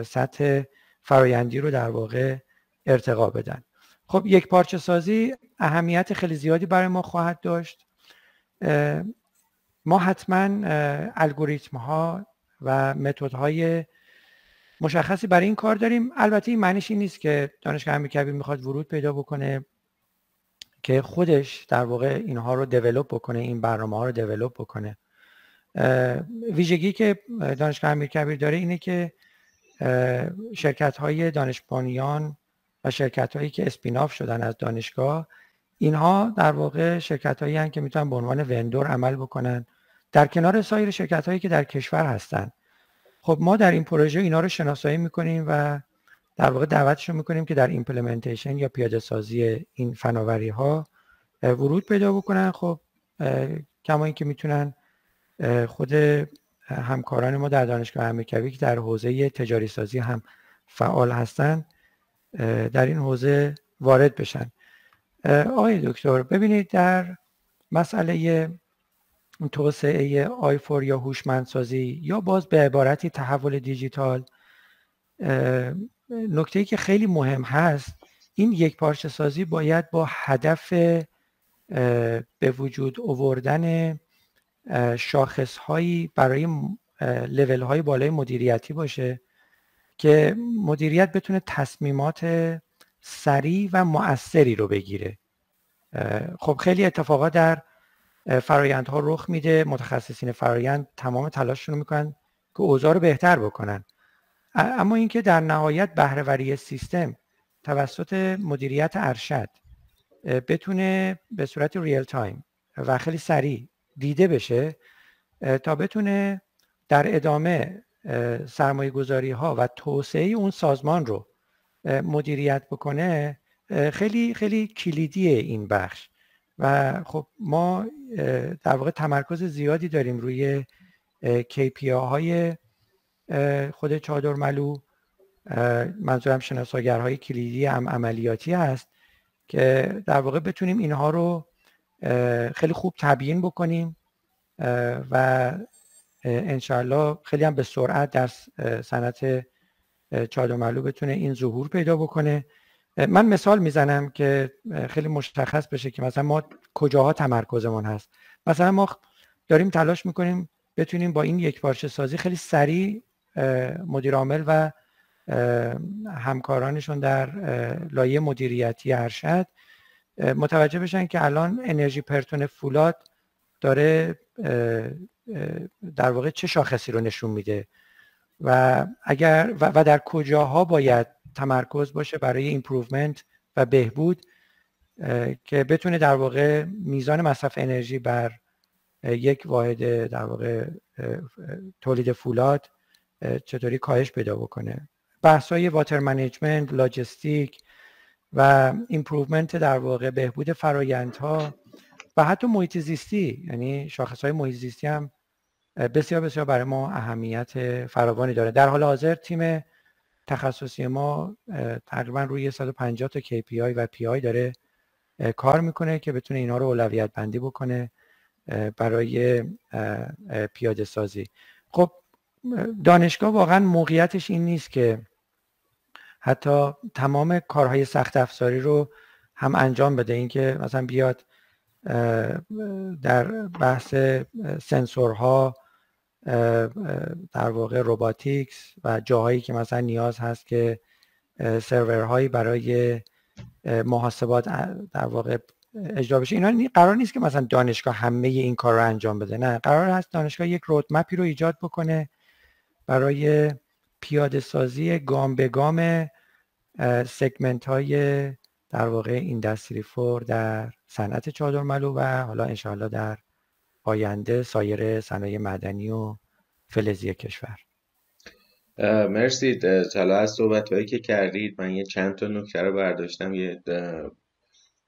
سطح فرایندی رو در واقع ارتقا بدن. خب یک پارچه سازی اهمیت خیلی زیادی برای ما خواهد داشت. ما حتما الگوریتم ها و متد های مشخصی برای این کار داریم. البته این معنیش این نیست که دانشگاه امیرکبیر می‌خواد ورود پیدا بکنه که خودش در واقع اینها رو دیولپ بکنه این برنامه ها رو دیولپ بکنه. ویژگی که دانشگاه امیرکبیر داره اینه که شرکت های دانشبانیان و شرکت هایی که اسپیناف شدن از دانشگاه اینها در واقع شرکت هایی که می‌تونن به عنوان وندور عمل بکنن. در کنار سایر شرکت هایی که در کشور هستن. خب ما در این پروژه اینا رو شناسایی می‌کنیم و در واقع دعوتشون می‌کنیم که در implementation یا پیاده سازی این فناوری ها ورود پیدا بکنن. خب کما اینکه می‌تونن خود همکاران ما در دانشگاه امیرکبیر که در حوزه تجاری سازی هم فعال هستن در این حوزه وارد بشن. آقای دکتر ببینید در مسئله توسعه I4 یا هوشمندسازی یا باز به عبارتی تحول دیجیتال نکته که خیلی مهم هست این یک پارچه سازی باید با هدف به وجود اووردن شاخص هایی برای لول های بالای مدیریتی باشه که مدیریت بتونه تصمیمات سریع و مؤثری رو بگیره. خب خیلی اتفاقات در فرایندها رخ میده. متخصصین فرایند تمام تلاششون رو می‌کنن که اوضاع رو بهتر بکنن. اما اینکه در نهایت بهره‌وری سیستم توسط مدیریت ارشد بتونه به صورت real time و خیلی سریع دیده بشه تا بتونه در ادامه سرمایه گذاری ها و توسعه اون سازمان رو مدیریت بکنه خیلی خیلی کلیدیه این بخش. و خب ما در واقع تمرکز زیادی داریم روی KPI های خود چادر ملو. منظورم شناساگرهای کلیدی هم عملیاتی هست که در واقع بتونیم اینها رو خیلی خوب تبیین بکنیم و انشاءالله خیلی هم به سرعت در صنعت چادر بتونه این ظهور پیدا بکنه. من مثال می‌زنم که خیلی مشخص بشه که مثلا ما کجاها تمرکزمون هست. مثلا ما داریم تلاش می‌کنیم بتونیم با این یک پارچه سازی خیلی سریع مدیر عامل و همکارانشون در لایه مدیریتی ارشد متوجه بشن که الان انرژی پرتون فولاد داره در واقع چه شاخصی رو نشون میده و اگر و, در کجاها باید تمرکز باشه برای improvement و بهبود که بتونه در واقع میزان مصرف انرژی بر یک واحد در واقع تولید فولاد چطوری کاهش پیدا بکنه. بحث های water management logistic و improvement در واقع بهبود فرایندها و حتی محیط زیستی یعنی شاخص های محیط زیستی هم بسیار بسیار برای ما اهمیت فراوانی داره. در حال حاضر تیم تخصصی ما تقریبا روی 150 تا KPI و PI داره کار می‌کنه که بتونه اینا رو اولویت بندی بکنه برای پیاده سازی. خب دانشگاه واقعا موقعیتش این نیست که حتی تمام کارهای سخت افزاری رو هم انجام بده. اینکه مثلا بیاد در بحث سنسورها در واقع روباتیکس و جاهایی که مثلا نیاز هست که سرورهایی برای محاسبات در واقع اجرا بشه. اینا قرار نیست که مثلا دانشگاه همه این کار رو انجام بده. نه قرار هست دانشگاه یک رودمپی رو ایجاد بکنه برای پیاده سازی گام به گام سگمنت های در واقع ایندستری فور در صنعت چادرملو و حالا انشاءالله در آینده سایر صنایع معدنی و فلزی کشور. مرسی. حالا از صحبت هایی که کردید من یه چند تا نکته رو برداشتم یه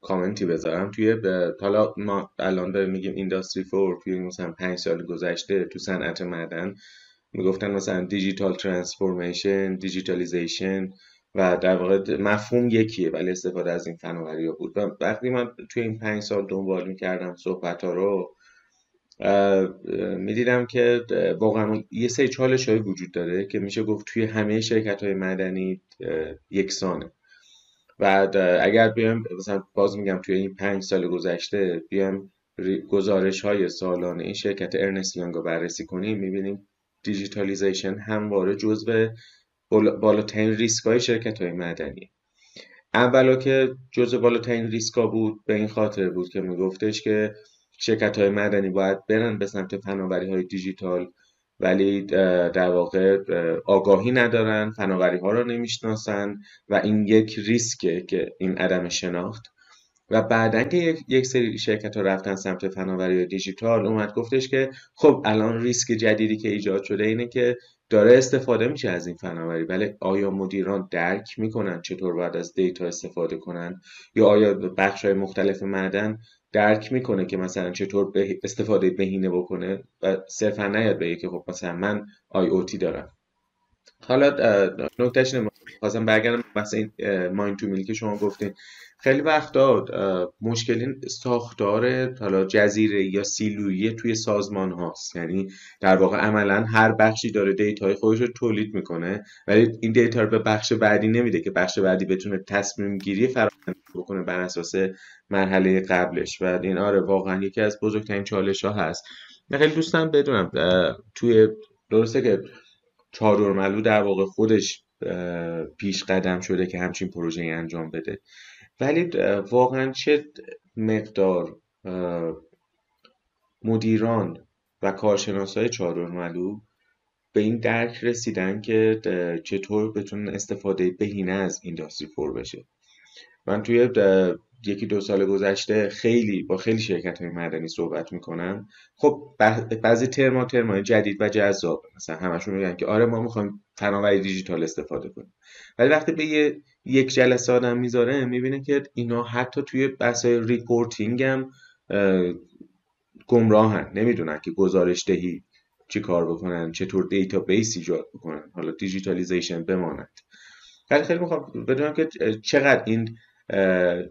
کامنتی بذارم. توی حالا ما الان داریم میگیم Industry 4 توی مثلا پنج سال گذشته تو صنعت معدن می‌گفتن مثلا digital transformation digitalization و در واقع مفهوم یکیه ولی استفاده از این فناوری بود. وقتی من توی این پنج سال دنبال می‌کردم صحبت ها رو می‌دیدم که واقعا یه سری چالش های وجود داره که میشه گفت توی همه شرکت های معدنی یکسانه. و اگر بیایم مثلا باز میگم توی این پنج سال گذشته بیایم گزارش های سالانه این شرکت ارنست یانگ رو بررسی کنیم می‌بینیم digitalization همواره جزو بالاترین ریسک های شرکت های معدنی اولا که جزو بالاترین ریسک ها بود به این خاطر بود که میگفتش که شرکت های مدنی باید برن به سمت فناوری های دیجیتال ولی در واقع آگاهی ندارن فناوری ها رو نمی‌شناسن و این یک ریسکه که این عدم شناخت. و بعدا که یک سری شرکت ها رفتن سمت فناوری دیجیتال اومد گفتش که خب الان ریسک جدیدی که ایجاد شده اینه که داره استفاده میشه از این فناوری. ولی آیا مدیران درک می‌کنن چطور باید از دیتا استفاده کنن؟ یا آیا بخش های مختلف معدن درک می‌کنه که مثلا چطور به استفاده بهینه بکنه و صرفا نیاد به که خب مثلا من IoT دارم. حالا نکتهش خواستم برگردم مثلا این mine to که شما گفتین. خیلی وقتا مشکل ساختار حالا جزیره یا سیلویی توی سازمان هاست. یعنی در واقع عملا هر بخشی داره data ی خودش رو تولید می‌کنه ولی این data رو به بخش بعدی نمیده که بخش بعدی بتونه تصمیم گیری فراهم بکنه بر اساس مرحله قبلش. و این آره واقعا یکی از بزرگترین چالش ها هست. من خیلی دوستم بدونم توی درسته که چهارملو در واقع خودش پیش قدم شده که همچین پروژه انجام بده. ولی واقعا چه مقدار مدیران و کارشناس های چهارملو به این درک رسیدن که چطور بتونن استفاده بهینه از اینداستری فور بشه. من توی یکی دو سال گذشته خیلی با خیلی شرکت های معدنی صحبت می‌کنم خب بعضی ترما ترمای جدید و جذاب مثلا همشون میگن که آره ما می‌خوایم فناوری دیجیتال استفاده کنیم. ولی وقتی به یه یک جلسه آدم می‌ذاره می‌بینه که اینا حتی توی بحث reporting هم گمراهن. نمی‌دونن که گزارش دهی چی کار بکنن چطور database ایجاد بکنن. حالا digitalization بماند. ولی خیلی می‌خوام بدونم که چقدر این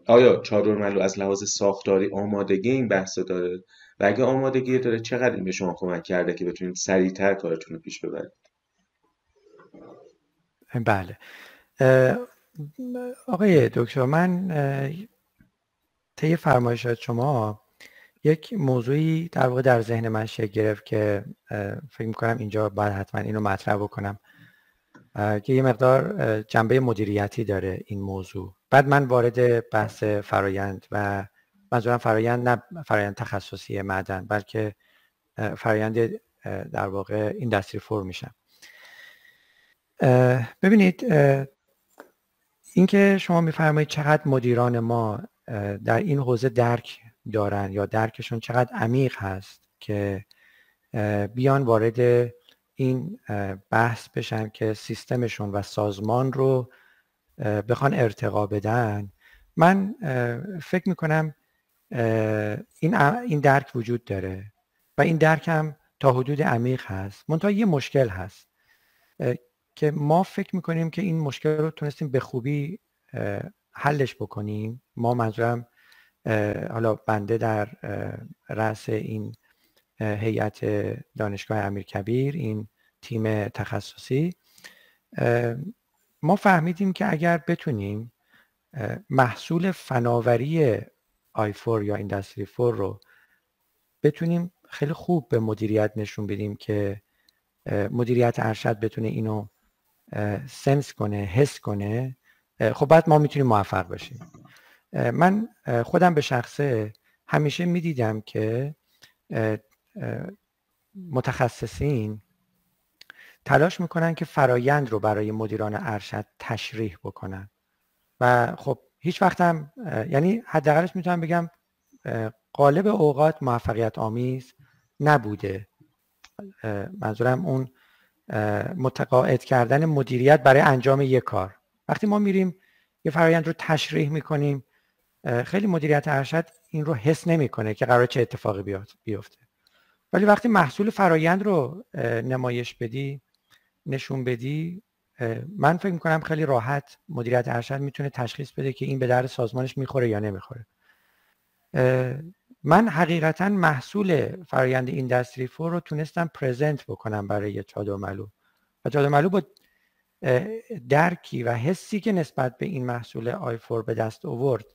آیا چادرملو از لحاظ ساختاری آمادگی این بحث داره؟ و اگه آمادگی داره چقدر این به شما کمک کرده که بتونید سریعتر کارتون رو پیش ببرید؟ بله. آقای دکتر من طی فرمایشات شما یک موضوعی در واقع در ذهن من شکل گرفت که فکر می‌کنم اینجا باید حتما اینو مطرح بکنم. که یه مقدار جنبه مدیریتی داره این موضوع. بعد من وارد بحث فرایند و منظورم فرایند نه فرایند تخصصی معدن بلکه فرایند در واقع ایندستری فور میشم. ببینید اینکه شما میفرمایید چقدر مدیران ما در این حوزه درک دارن یا درکشون چقدر عمیق هست که بیان وارد این بحث بشن که سیستمشون و سازمان رو بخوان ارتقا بدن. من فکر می‌کنم این این درک وجود داره و این درک هم تا حدود عمیق هست. منتها یه مشکل هست که ما فکر می‌کنیم که این مشکل رو تونستیم به خوبی حلش بکنیم. ما منظورم حالا بنده در رأس این هیئت دانشگاه امیرکبیر این تیم تخصصی. ما فهمیدیم که اگر بتونیم محصول فناوری آیفور یا ایندستری فور رو بتونیم خیلی خوب به مدیریت نشون بدیم که مدیریت ارشد بتونه اینو سنس کنه حس کنه خب بعد ما می‌تونیم موفق باشیم من خودم به شخصه همیشه می‌دیدم که متخصصین تلاش می‌کنن که فرایند رو برای مدیران ارشد تشریح بکنن. و خب هیچ وقتم یعنی حداقلش می‌تونم بگم قالب اوقات موفقیت آمیز نبوده. منظورم اون متقاعد کردن مدیریت برای انجام یک کار. وقتی ما میریم یه فرایند رو تشریح می‌کنیم خیلی مدیریت ارشد این رو حس نمی‌کنه که قرار چه اتفاقی بیفته. ولی وقتی محصول فرایند رو نمایش بدی نشون بدی من فکر می‌کنم خیلی راحت مدیریت ارشد می‌تونه تشخیص بده که این به درد سازمانش می‌خوره یا نمی‌خوره. من حقیقتا محصول فرایند ایندستری فور رو تونستم پرزنت بکنم برای چادرملو. و چادرملو با درکی و حسی که نسبت به این محصول آی فور به دست آورد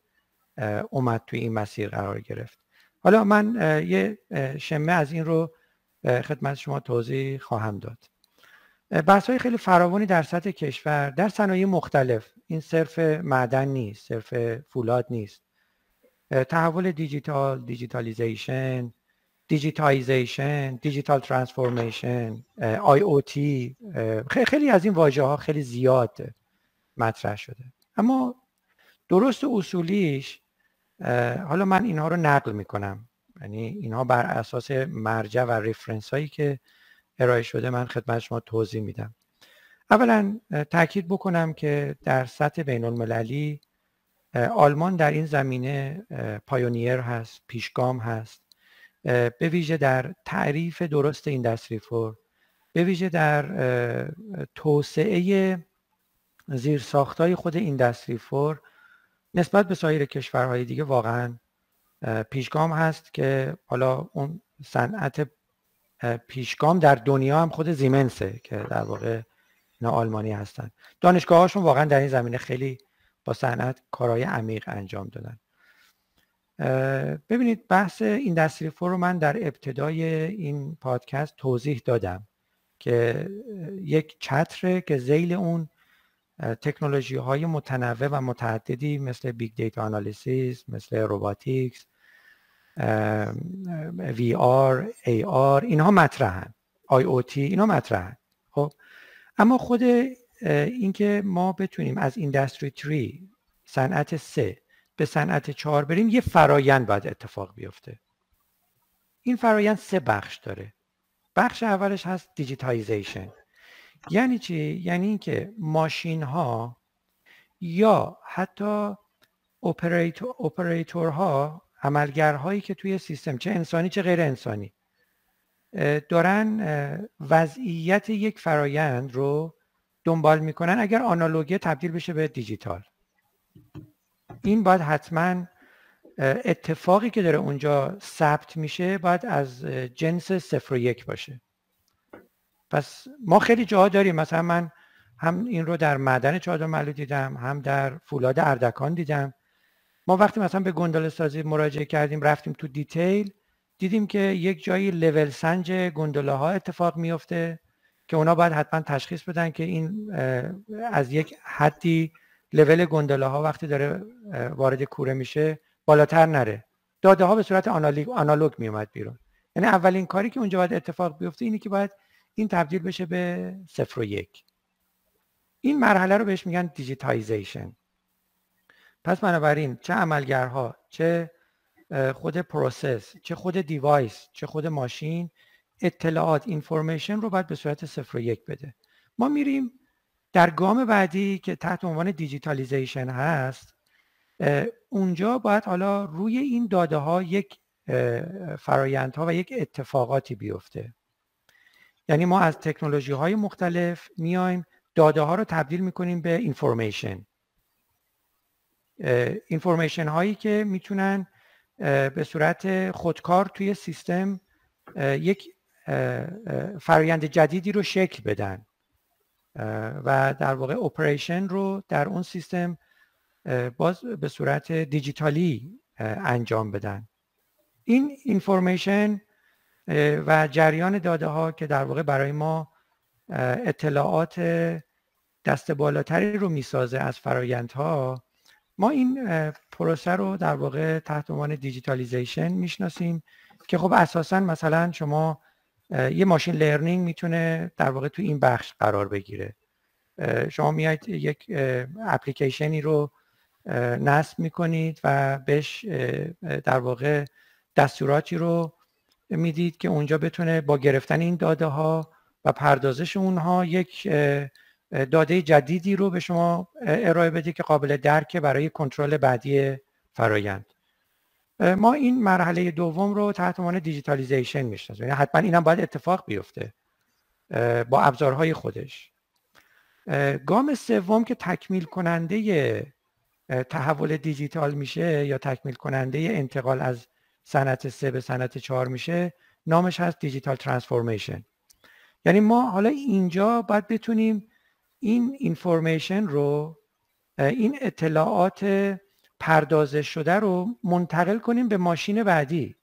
اومد توی این مسیر قرار گرفت. حالا من یه شمه از این رو خدمت شما توضیح خواهم داد. بحث های خیلی فراوانی در سطح کشور در صنایع مختلف. این صرف معدن نیست صرف فولاد نیست. تحول دیجیتال digitalization digitization digital transformation IoT خیلی از این واژه ها خیلی زیاد مطرح شده. اما درست اصولیش حالا من اینها رو نقل می‌کنم. یعنی اینها بر اساس مرجع و reference هایی که ارائه شده من خدمت شما توضیح میدم. اولا تاکید بکنم که در سطح بین المللی آلمان در این زمینه پایونیر هست پیشگام هست. به ویژه در تعریف درست ایندستری فور به ویژه در توسعه زیرساختهای خود ایندستری فور نسبت به سایر کشورهای دیگه واقعا پیشگام هست که حالا اون صنعت پیشگام در دنیا هم خود زیمنسه که در واقع اینا آلمانی هستن. دانشگاه واقعا در این زمینه خیلی با صنعت کارهای عمیق انجام دادن. ببینید بحث Industry four رو من در ابتدای این پادکست توضیح دادم که یک چتره که ذیل اون تکنولوژی های متنوع و متعددی مثل big data analysis مثل robotics VR AR اینها مطرحن IoT اینها مطرحن خب اما خود اینکه ما بتونیم از Industry 3 صنعت 3 به صنعت 4 بریم یه فرایند باید اتفاق بیفته این فرایند سه بخش داره بخش اولش هست digitization یعنی چی یعنی اینکه ماشین ها یا حتی operator operator ها عملگرهایی که توی سیستم چه انسانی چه غیر انسانی دارن وضعیت یک فرایند رو دنبال می‌کنن اگر آنالوگی تبدیل بشه به دیجیتال. این باید حتما اتفاقی که داره اونجا ثبت میشه باید از جنس صفر و یک باشه. پس ما خیلی جاها داریم. مثلا من هم این رو در معدن چادر دیدم هم در فولاد اردکان دیدم. ما وقتی مثلا به گندل سازی مراجعه کردیم رفتیم تو دیتیل دیدیم که یک جایی لول سنج گندله ها اتفاق میفته که اونا باید حتما تشخیص بدن که این از یک حدی لول گندله ها وقتی داره وارد کوره میشه بالاتر نره. داده ها به صورت آنالوگ میومد بیرون. یعنی اولین کاری که اونجا باید اتفاق بیفته اینه که باید این تبدیل بشه به صفر و یک. این مرحله رو بهش میگن digitization. پس بنابراین چه عملگرها چه خود process چه خود device چه خود ماشین اطلاعات information رو باید به صورت صفر و یک بده. ما میریم در گام بعدی که تحت عنوان digitalization هست اونجا باید حالا روی این داده ها یک فرایندها و یک اتفاقاتی بیفته. یعنی ما از تکنولوژی های مختلف میایم داده ها رو تبدیل می‌کنیم به information. information هایی که می‌تونن به صورت خودکار توی سیستم یک فرایند جدیدی رو شکل بدن. و در واقع operation رو در اون سیستم باز به صورت دیجیتالی انجام بدن. این information و جریان داده ها که در واقع برای ما اطلاعات دست بالاتری رو می‌سازه از فرایندها ما این پروسه رو در واقع تحت عنوان digitalization می‌شناسیم که خب اساسا مثلا شما یه machine learning می‌تونه در واقع تو این بخش قرار بگیره. شما میاید یک اپلیکیشنی رو نصب می‌کنید و بهش در واقع دستوراتی رو می‌دید که اونجا بتونه با گرفتن این داده ها و پردازش اونها یک داده جدیدی رو به شما ارائه بده که قابل درک برای کنترل بعدی فرایند. ما این مرحله دوم رو تحت عنوان دیجیتالیزیشن می‌شناسیم. یعنی حتما اینم باید اتفاق بیفته با ابزارهای خودش. گام سوم که تکمیل کننده تحول دیجیتال میشه یا تکمیل کننده انتقال از صنعت سه به صنعت چهار میشه نامش هست digital transformation. یعنی ما حالا اینجا باید بتونیم این information رو این اطلاعات پردازش شده رو منتقل کنیم به ماشین بعدی.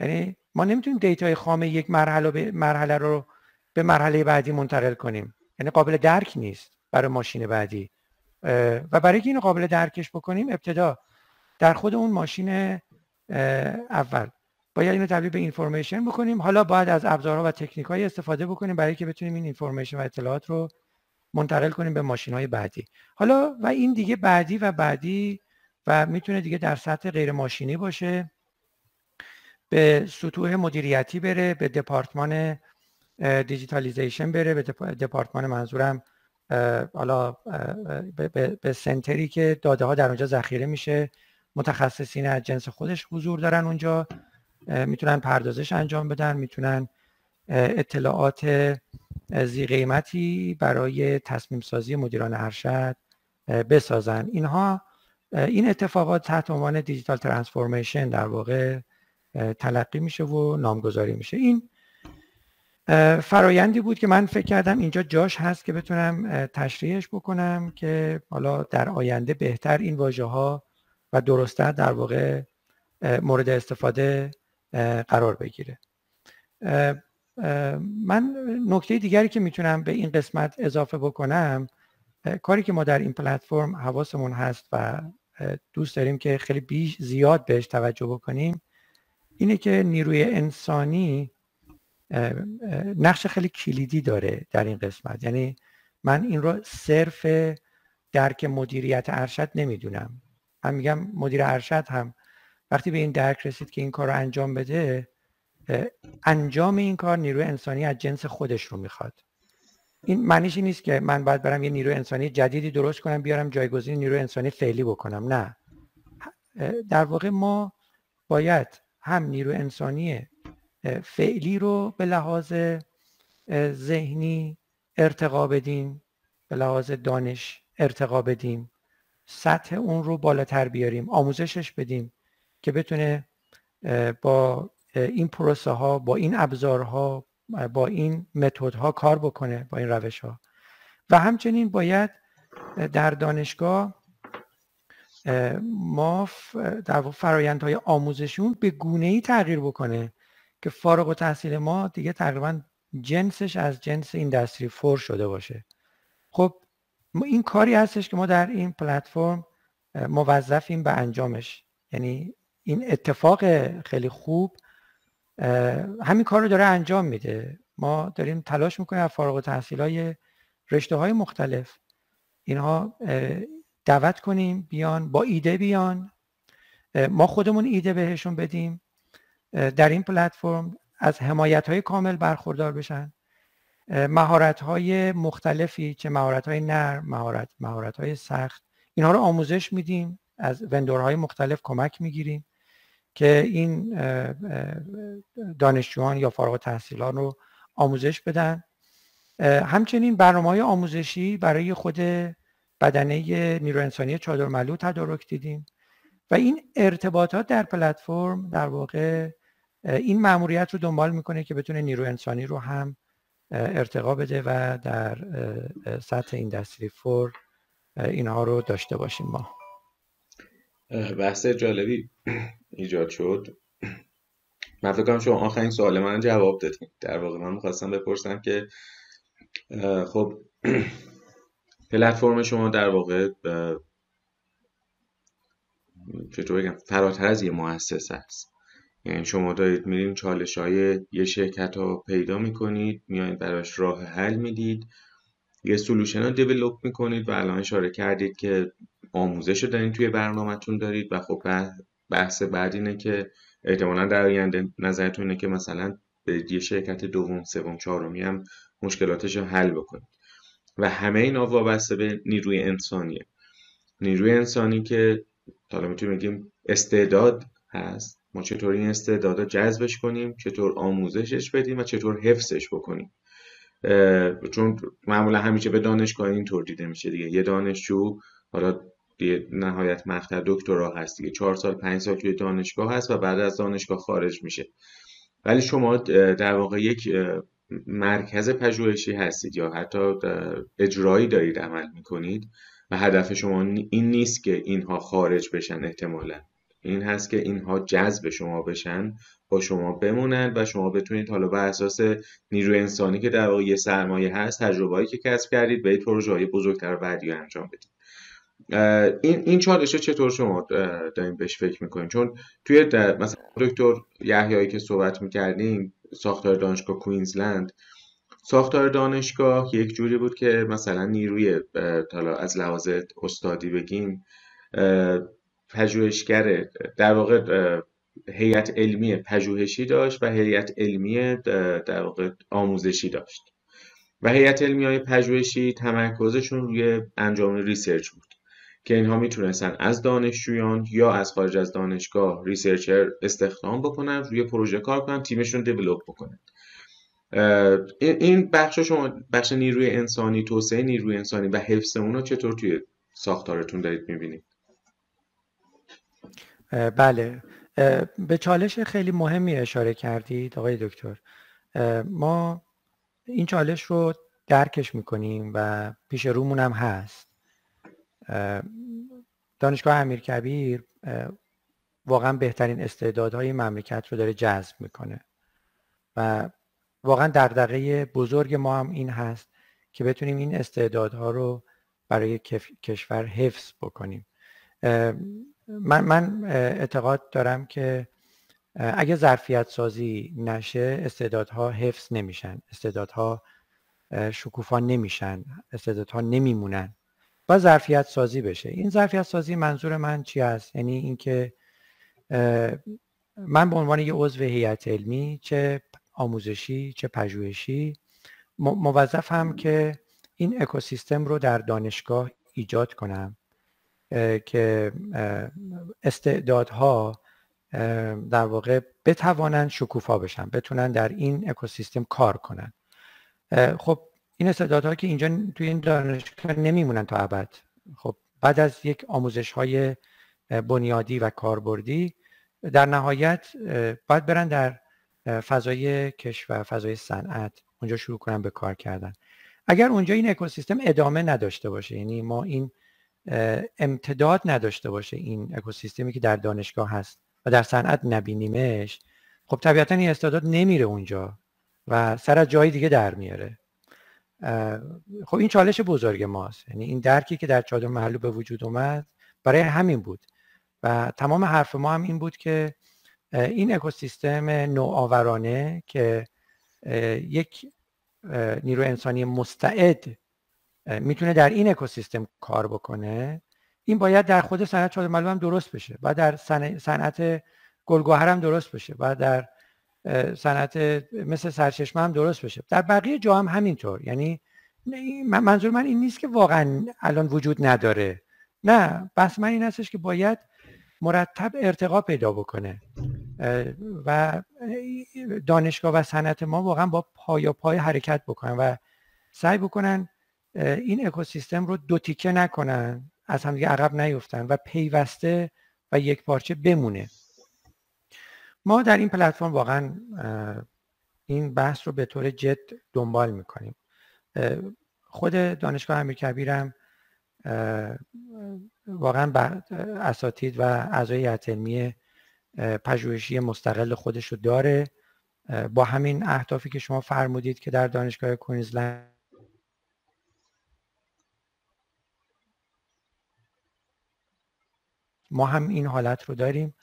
یعنی ما نمی‌تونیم data ی خام یک مرحله به مرحله رو به مرحله بعدی منتقل کنیم. یعنی قابل درک نیست برای ماشین بعدی. و برای اینکه اینو قابل درکش بکنیم ابتدا در خود اون ماشین اول باید اینو تبدیل به information بکنیم. حالا باید از ابزارها و تکنیک های استفاده بکنیم برای که بتونیم این information و اطلاعات رو منتقل کنیم به ماشین های بعدی. حالا و این دیگه بعدی و بعدی و می‌تونه دیگه در سطح غیر ماشینی باشه. به سطوح مدیریتی بره به دپارتمان digitalization بره به دپارتمان منظورم حالا به سنتری که داده ها در اونجا ذخیره میشه. متخصصین از جنس خودش حضور دارن اونجا. می‌تونن پردازش انجام بدن می‌تونن اطلاعات زی قیمتی برای تصمیم سازی مدیران ارشد بسازن. اینها این اتفاقات تحت عنوان دیجیتال ترانسفورمیشن در واقع تلقی میشه و نامگذاری میشه. این فرایندی بود که من فکر کردم اینجا جاش هست که بتونم تشریحش بکنم که حالا در آینده بهتر این واژه ها و درستتر در واقع مورد استفاده قرار بگیره. من نکته دیگری که می‌تونم به این قسمت اضافه بکنم کاری که ما در این پلتفرم حواسمون هست و دوست داریم که خیلی بیش زیاد بهش توجه بکنیم اینه که نیروی انسانی نقش خیلی کلیدی داره در این قسمت. یعنی من این رو صرف درک مدیریت ارشد نمی‌دونم. من میگم مدیر ارشد هم وقتی به این درک رسید که این کار رو انجام بده انجام این کار نیروی انسانی از جنس خودش رو می‌خواد. این معنیش نیست که من باید برم یه نیروی انسانی جدیدی درست کنم بیارم جایگزین نیروی انسانی فعلی بکنم. نه. در واقع ما باید هم نیروی انسانی فعلی رو به لحاظ ذهنی ارتقا بدیم به لحاظ دانش ارتقا بدیم. سطح اون رو بالاتر بیاریم آموزشش بدیم که بتونه با این پروسه ها با این ابزارها با این ها کار بکنه با این روش ها و همچنین باید در دانشگاه ما در فرایندهای آموزشون به گونه ای تغییر بکنه که فارغ و تحصیل ما دیگه تقریبا جنسش از جنس ایندستری فور شده باشه. خب این کاری هستش که ما در این پلتفرم موظفیم به انجامش. یعنی این اتفاق خیلی خوب همین کار رو داره انجام میده. ما داریم تلاش می‌کنیم از فارغ التحصیل های رشته های مختلف اینها دعوت کنیم بیان با ایده بیان. ما خودمون ایده بهشون بدیم. در این پلتفرم از حمایت های کامل برخوردار بشن. مهارت های مختلفی چه مهارت های نرم مهارت مهارت های سخت اینها رو آموزش میدیم. از وندورهای مختلف کمک می‌گیریم. که این دانشجویان یا فارغ تحصیلان رو آموزش بدن. همچنین برنامه های آموزشی برای خود بدنه نیرو انسانی چادرملو تدارک دیدیم و این ارتباطات در پلتفرم در واقع این مأموریت رو دنبال می‌کنه که بتونه نیرو انسانی رو هم ارتقا بده و در سطح ایندستری فور اینها رو داشته باشیم ما. بحث جالبی. ایجاد شد. من فکر شما آخرین سوال من جواب دادیم در واقع من می‌خواستم بپرسم که خب پلتفرم شما در واقع چطور بگم فراتر از یه مؤسسه است. یعنی شما دارید میرین چالش های یه شرکت ها پیدا می‌کنید میایید براش راه حل می‌دید یه سلوشن ها دیولوپ می‌کنید و الان اشاره کردید که آموزش رو دارین توی برنامهتون دارید و خب بحث بعد اینه که احتمالا در آینده نظرتون اینه که مثلا به یه شرکت دوم سوم چهارمی هم مشکلاتش رو حل بکنید. و همه اینا وابسته به نیروی انسانیه. نیروی انسانی که حالا می‌تونیم بگیم استعداد هست. ما چطور این استعداد رو جذبش کنیم چطور آموزشش بدیم و چطور حفظش بکنیم. چون معمولا همیشه به دانشگاه اینطور دیده میشه دیگه. یه دانشجو حالا نهایت مقطع دکترا هست دیگه. چهار سال پنج سال توی دانشگاه هست و بعد از دانشگاه خارج میشه. ولی شما در واقع یک مرکز پژوهشی هستید یا حتی اجرایی دارید عمل می‌کنید و هدف شما این نیست که اینها خارج بشن احتمالا. این هست که اینها جذب شما بشن با شما بمونن و شما بتونید حالا بر اساس نیروی انسانی که در واقع یه سرمایه هست تجربه‌ای که کسب کردید به پروژه های بزرگتر بعدی انجام بدید. این این چالش چطور شما دارین بهش فکر می‌کنین؟ چون توی مثلا دکتر یحیایی که صحبت می‌کردیم ساختار دانشگاه کوینزلند ساختار دانشگاه یک جوری بود که مثلا نیروی حالا از لحاظ استادی بگیم پژوهشگر در واقع هیئت علمی پژوهشی داشت و هیئت علمی در واقع آموزشی داشت. و هیئت علمی های پژوهشی تمرکزشون روی انجام research بود. که اینها می‌تونستن از دانشجویان یا از خارج از دانشگاه researcher استخدام بکنن روی پروژه کار کنن تیمشون develop بکنن. این بخش شما بخش نیروی انسانی توسعه نیروی انسانی و حفظ اون رو چطور توی ساختارتون دارید می‌بینید؟ بله. به چالش خیلی مهمی اشاره کردید آقای دکتر. ما این چالش رو درکش می‌کنیم و پیش رومون هم هست. دانشگاه امیرکبیر واقعا بهترین استعدادهای مملکت رو داره جذب می‌کنه. و واقعا دغدغه بزرگ ما هم این هست که بتونیم این استعدادها رو برای کشور حفظ بکنیم. من, من اعتقاد دارم که اگه ظرفیت سازی نشه استعدادها حفظ نمیشن. استعدادها شکوفا نمیشن. استعدادها نمیمونن. با ظرفیت سازی بشه. این ظرفیت سازی منظور من چی است یعنی اینکه من به عنوان یه عضو هیئت علمی چه آموزشی چه پژوهشی موظفم که این اکوسیستم رو در دانشگاه ایجاد کنم که استعدادها در واقع بتوانند شکوفا بشن بتونن در این اکوسیستم کار کنن. خب این استعدادها که اینجا توی این دانشگاه نمیمونن تا ابد. خب بعد از یک آموزش های بنیادی و کاربردی در نهایت باید برن در فضای کشور فضای صنعت اونجا شروع کنن به کار کردن. اگر اونجا این اکوسیستم ادامه نداشته باشه یعنی ما این امتداد نداشته باشه این اکوسیستمی که در دانشگاه هست و در صنعت نبینیمش خب طبیعتا این استعداد نمیره اونجا و سر از جای دیگه در میاره. خب این چالش بزرگ ماست. یعنی این درکی که در چادر محلو به وجود اومد برای همین بود. و تمام حرف ما هم این بود که این اکوسیستم نوآورانه که یک نیرو انسانی مستعد می‌تونه در این اکوسیستم کار بکنه این باید در خود صنعت چادر محلو هم درست بشه و در صنعت گلگوهر هم درست بشه و در صنعت مثل سرچشمه هم درست بشه. در بقیه جا هم همینطور. یعنی منظور من این نیست که واقعا الان وجود نداره. نه بس من این هستش که باید مرتب ارتقا پیدا بکنه. و دانشگاه و صنعت ما واقعا با پایا پای حرکت بکنن و سعی بکنن این اکوسیستم رو دو تیکه نکنن از همدیگه عقب نیفتن و پیوسته و یک پارچه بمونه. ما در این پلتفرم واقعا این بحث رو به طور جد دنبال می‌کنیم. خود دانشگاه امیرکبیرم واقعا اساتید و اعضای علمی پژوهشی مستقل خودش رو داره. با همین اهدافی که شما فرمودید که در دانشگاه کوینزلند ما هم این حالت رو داریم.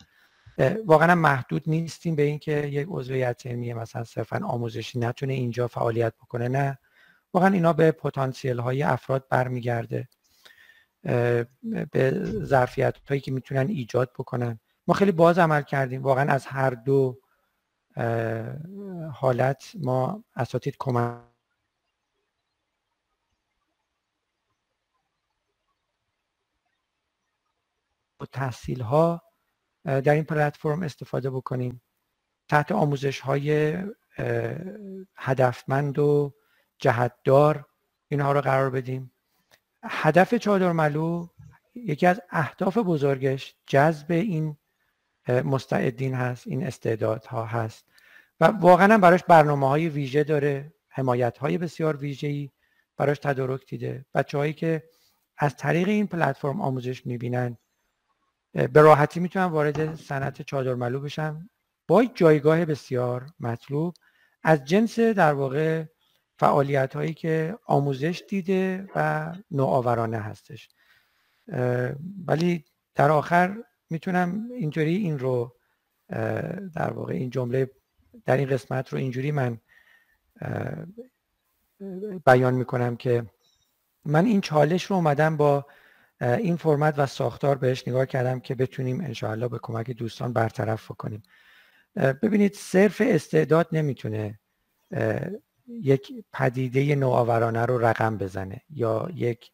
واقعا محدود نیستیم به اینکه یک عضو هیئت علمی مثلا صرفا آموزشی نتونه اینجا فعالیت بکنه نه. واقعا اینا به پتانسیل های افراد برمیگرده. به ظرفیت هایی که می‌تونن ایجاد بکنن. ما خیلی باز عمل کردیم. واقعا از هر دو حالت ما اساتید کمک تحصیل ها در این پلتفرم استفاده بکنیم. تحت آموزش های هدفمند و جهتدار اینها رو قرار بدیم. هدف چادر ملو یکی از اهداف بزرگش جذب این مستعدین هست این استعدادها هست و واقعا براش برنامه های ویژه داره حمایت های بسیار ویژه ای براش تدارک دیده. بچه هایی که از طریق این پلتفرم آموزش می‌بینن به راحتی می‌تونن وارد صنعت چادر ملو بشن با جایگاه بسیار مطلوب از جنس در واقع فعالیت هایی که آموزش دیده و نوآورانه هستش. ولی در آخر می‌تونم اینطوری این رو در واقع این جمله در این قسمت رو اینجوری من بیان می‌کنم که من این چالش رو اومدم با این فرمت و ساختار بهش نگاه کردم که بتونیم انشاءالله به کمک دوستان برطرف کنیم ببینید صرف استعداد نمی‌تونه یک پدیده نوآورانه رو رقم بزنه یا یک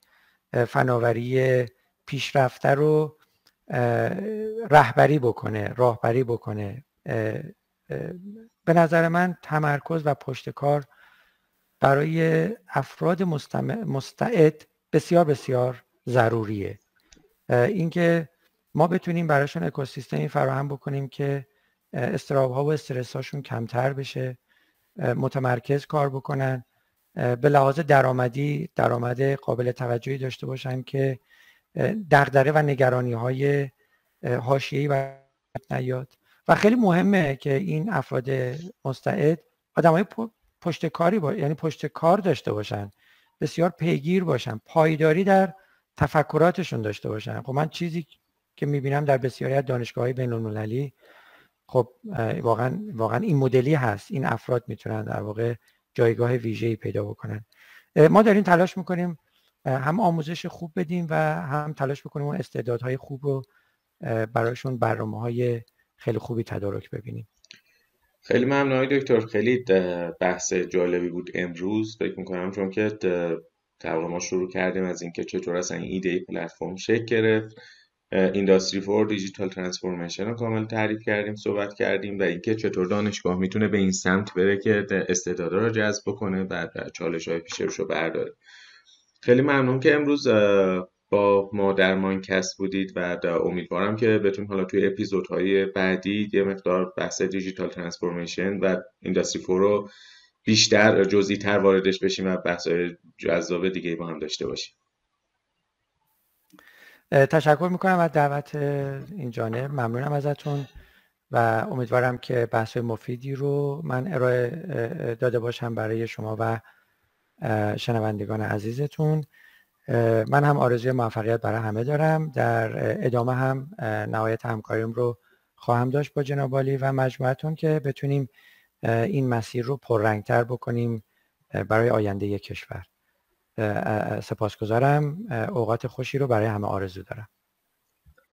فناوری پیشرفته رو رهبری بکنه راهبری بکنه. به نظر من تمرکز و پشتکار برای افراد مستعد بسیار بسیار ضروریه. اینکه ما بتونیم براشون اکوسیستمی فراهم بکنیم که استراب ها و استرس هاشون کمتر بشه متمرکز کار بکنن به لحاظ درآمدی درآمد قابل توجهی داشته باشن که دغدغه و نگرانی های حاشیه‌ای و نیاد. و خیلی مهمه که این افراد مستعد آدمای پشت کاری با... یعنی پشت کار داشته باشن بسیار پیگیر باشن. پایداری در تفکراتشون داشته باشن. خب من چیزی که می‌بینم در بسیاری از دانشگاه های بین المللی خب واقعا واقعا این مدلی هست. این افراد می‌تونن در واقع جایگاه ویژه‌ای پیدا بکنن. ما داریم تلاش می‌کنیم هم آموزش خوب بدیم و هم تلاش بکنیم اون استعدادهای خوب رو برایشون برنامه های خیلی خوبی تدارک ببینیم. خیلی ممنون دکتر. خیلی بحث جالبی بود امروز. فکر می‌کنم چون که در ما شروع کردیم از اینکه چطور این ایده پلتفرم شکل گرفت. اینداستری فور دیجیتال ترانسفورمیشن رو کامل تعریف کردیم صحبت کردیم و اینکه چطور دانشگاه می‌تونه به این سمت بره که استعدادا رو جذب کنه و چالش های پیش رو برداره. خیلی ممنون که امروز با ما در مانکست بودید و امیدوارم که بتونیم حالا توی اپیزودهای بعدی یه مقدار بحث دیجیتال ترانسفورمیشن و اینداستری فور رو بیشتر جزئی تر واردش بشیم و بحث جذاب دیگه با هم داشته باشیم. تشکر می‌کنم از دعوت این جانب. ممنونم ازتون و امیدوارم که بحث مفیدی رو من ارائه داده باشم برای شما و شنوندگان عزیزتون. من هم آرزوی موفقیت برای همه دارم. در ادامه هم نهایت همکاریم رو خواهم داشت با جناب و مجموعتون که بتونیم این مسیر رو پررنگتر بکنیم برای آینده کشور. سپاسگزارم. اوقات خوشی رو برای همه آرزو دارم.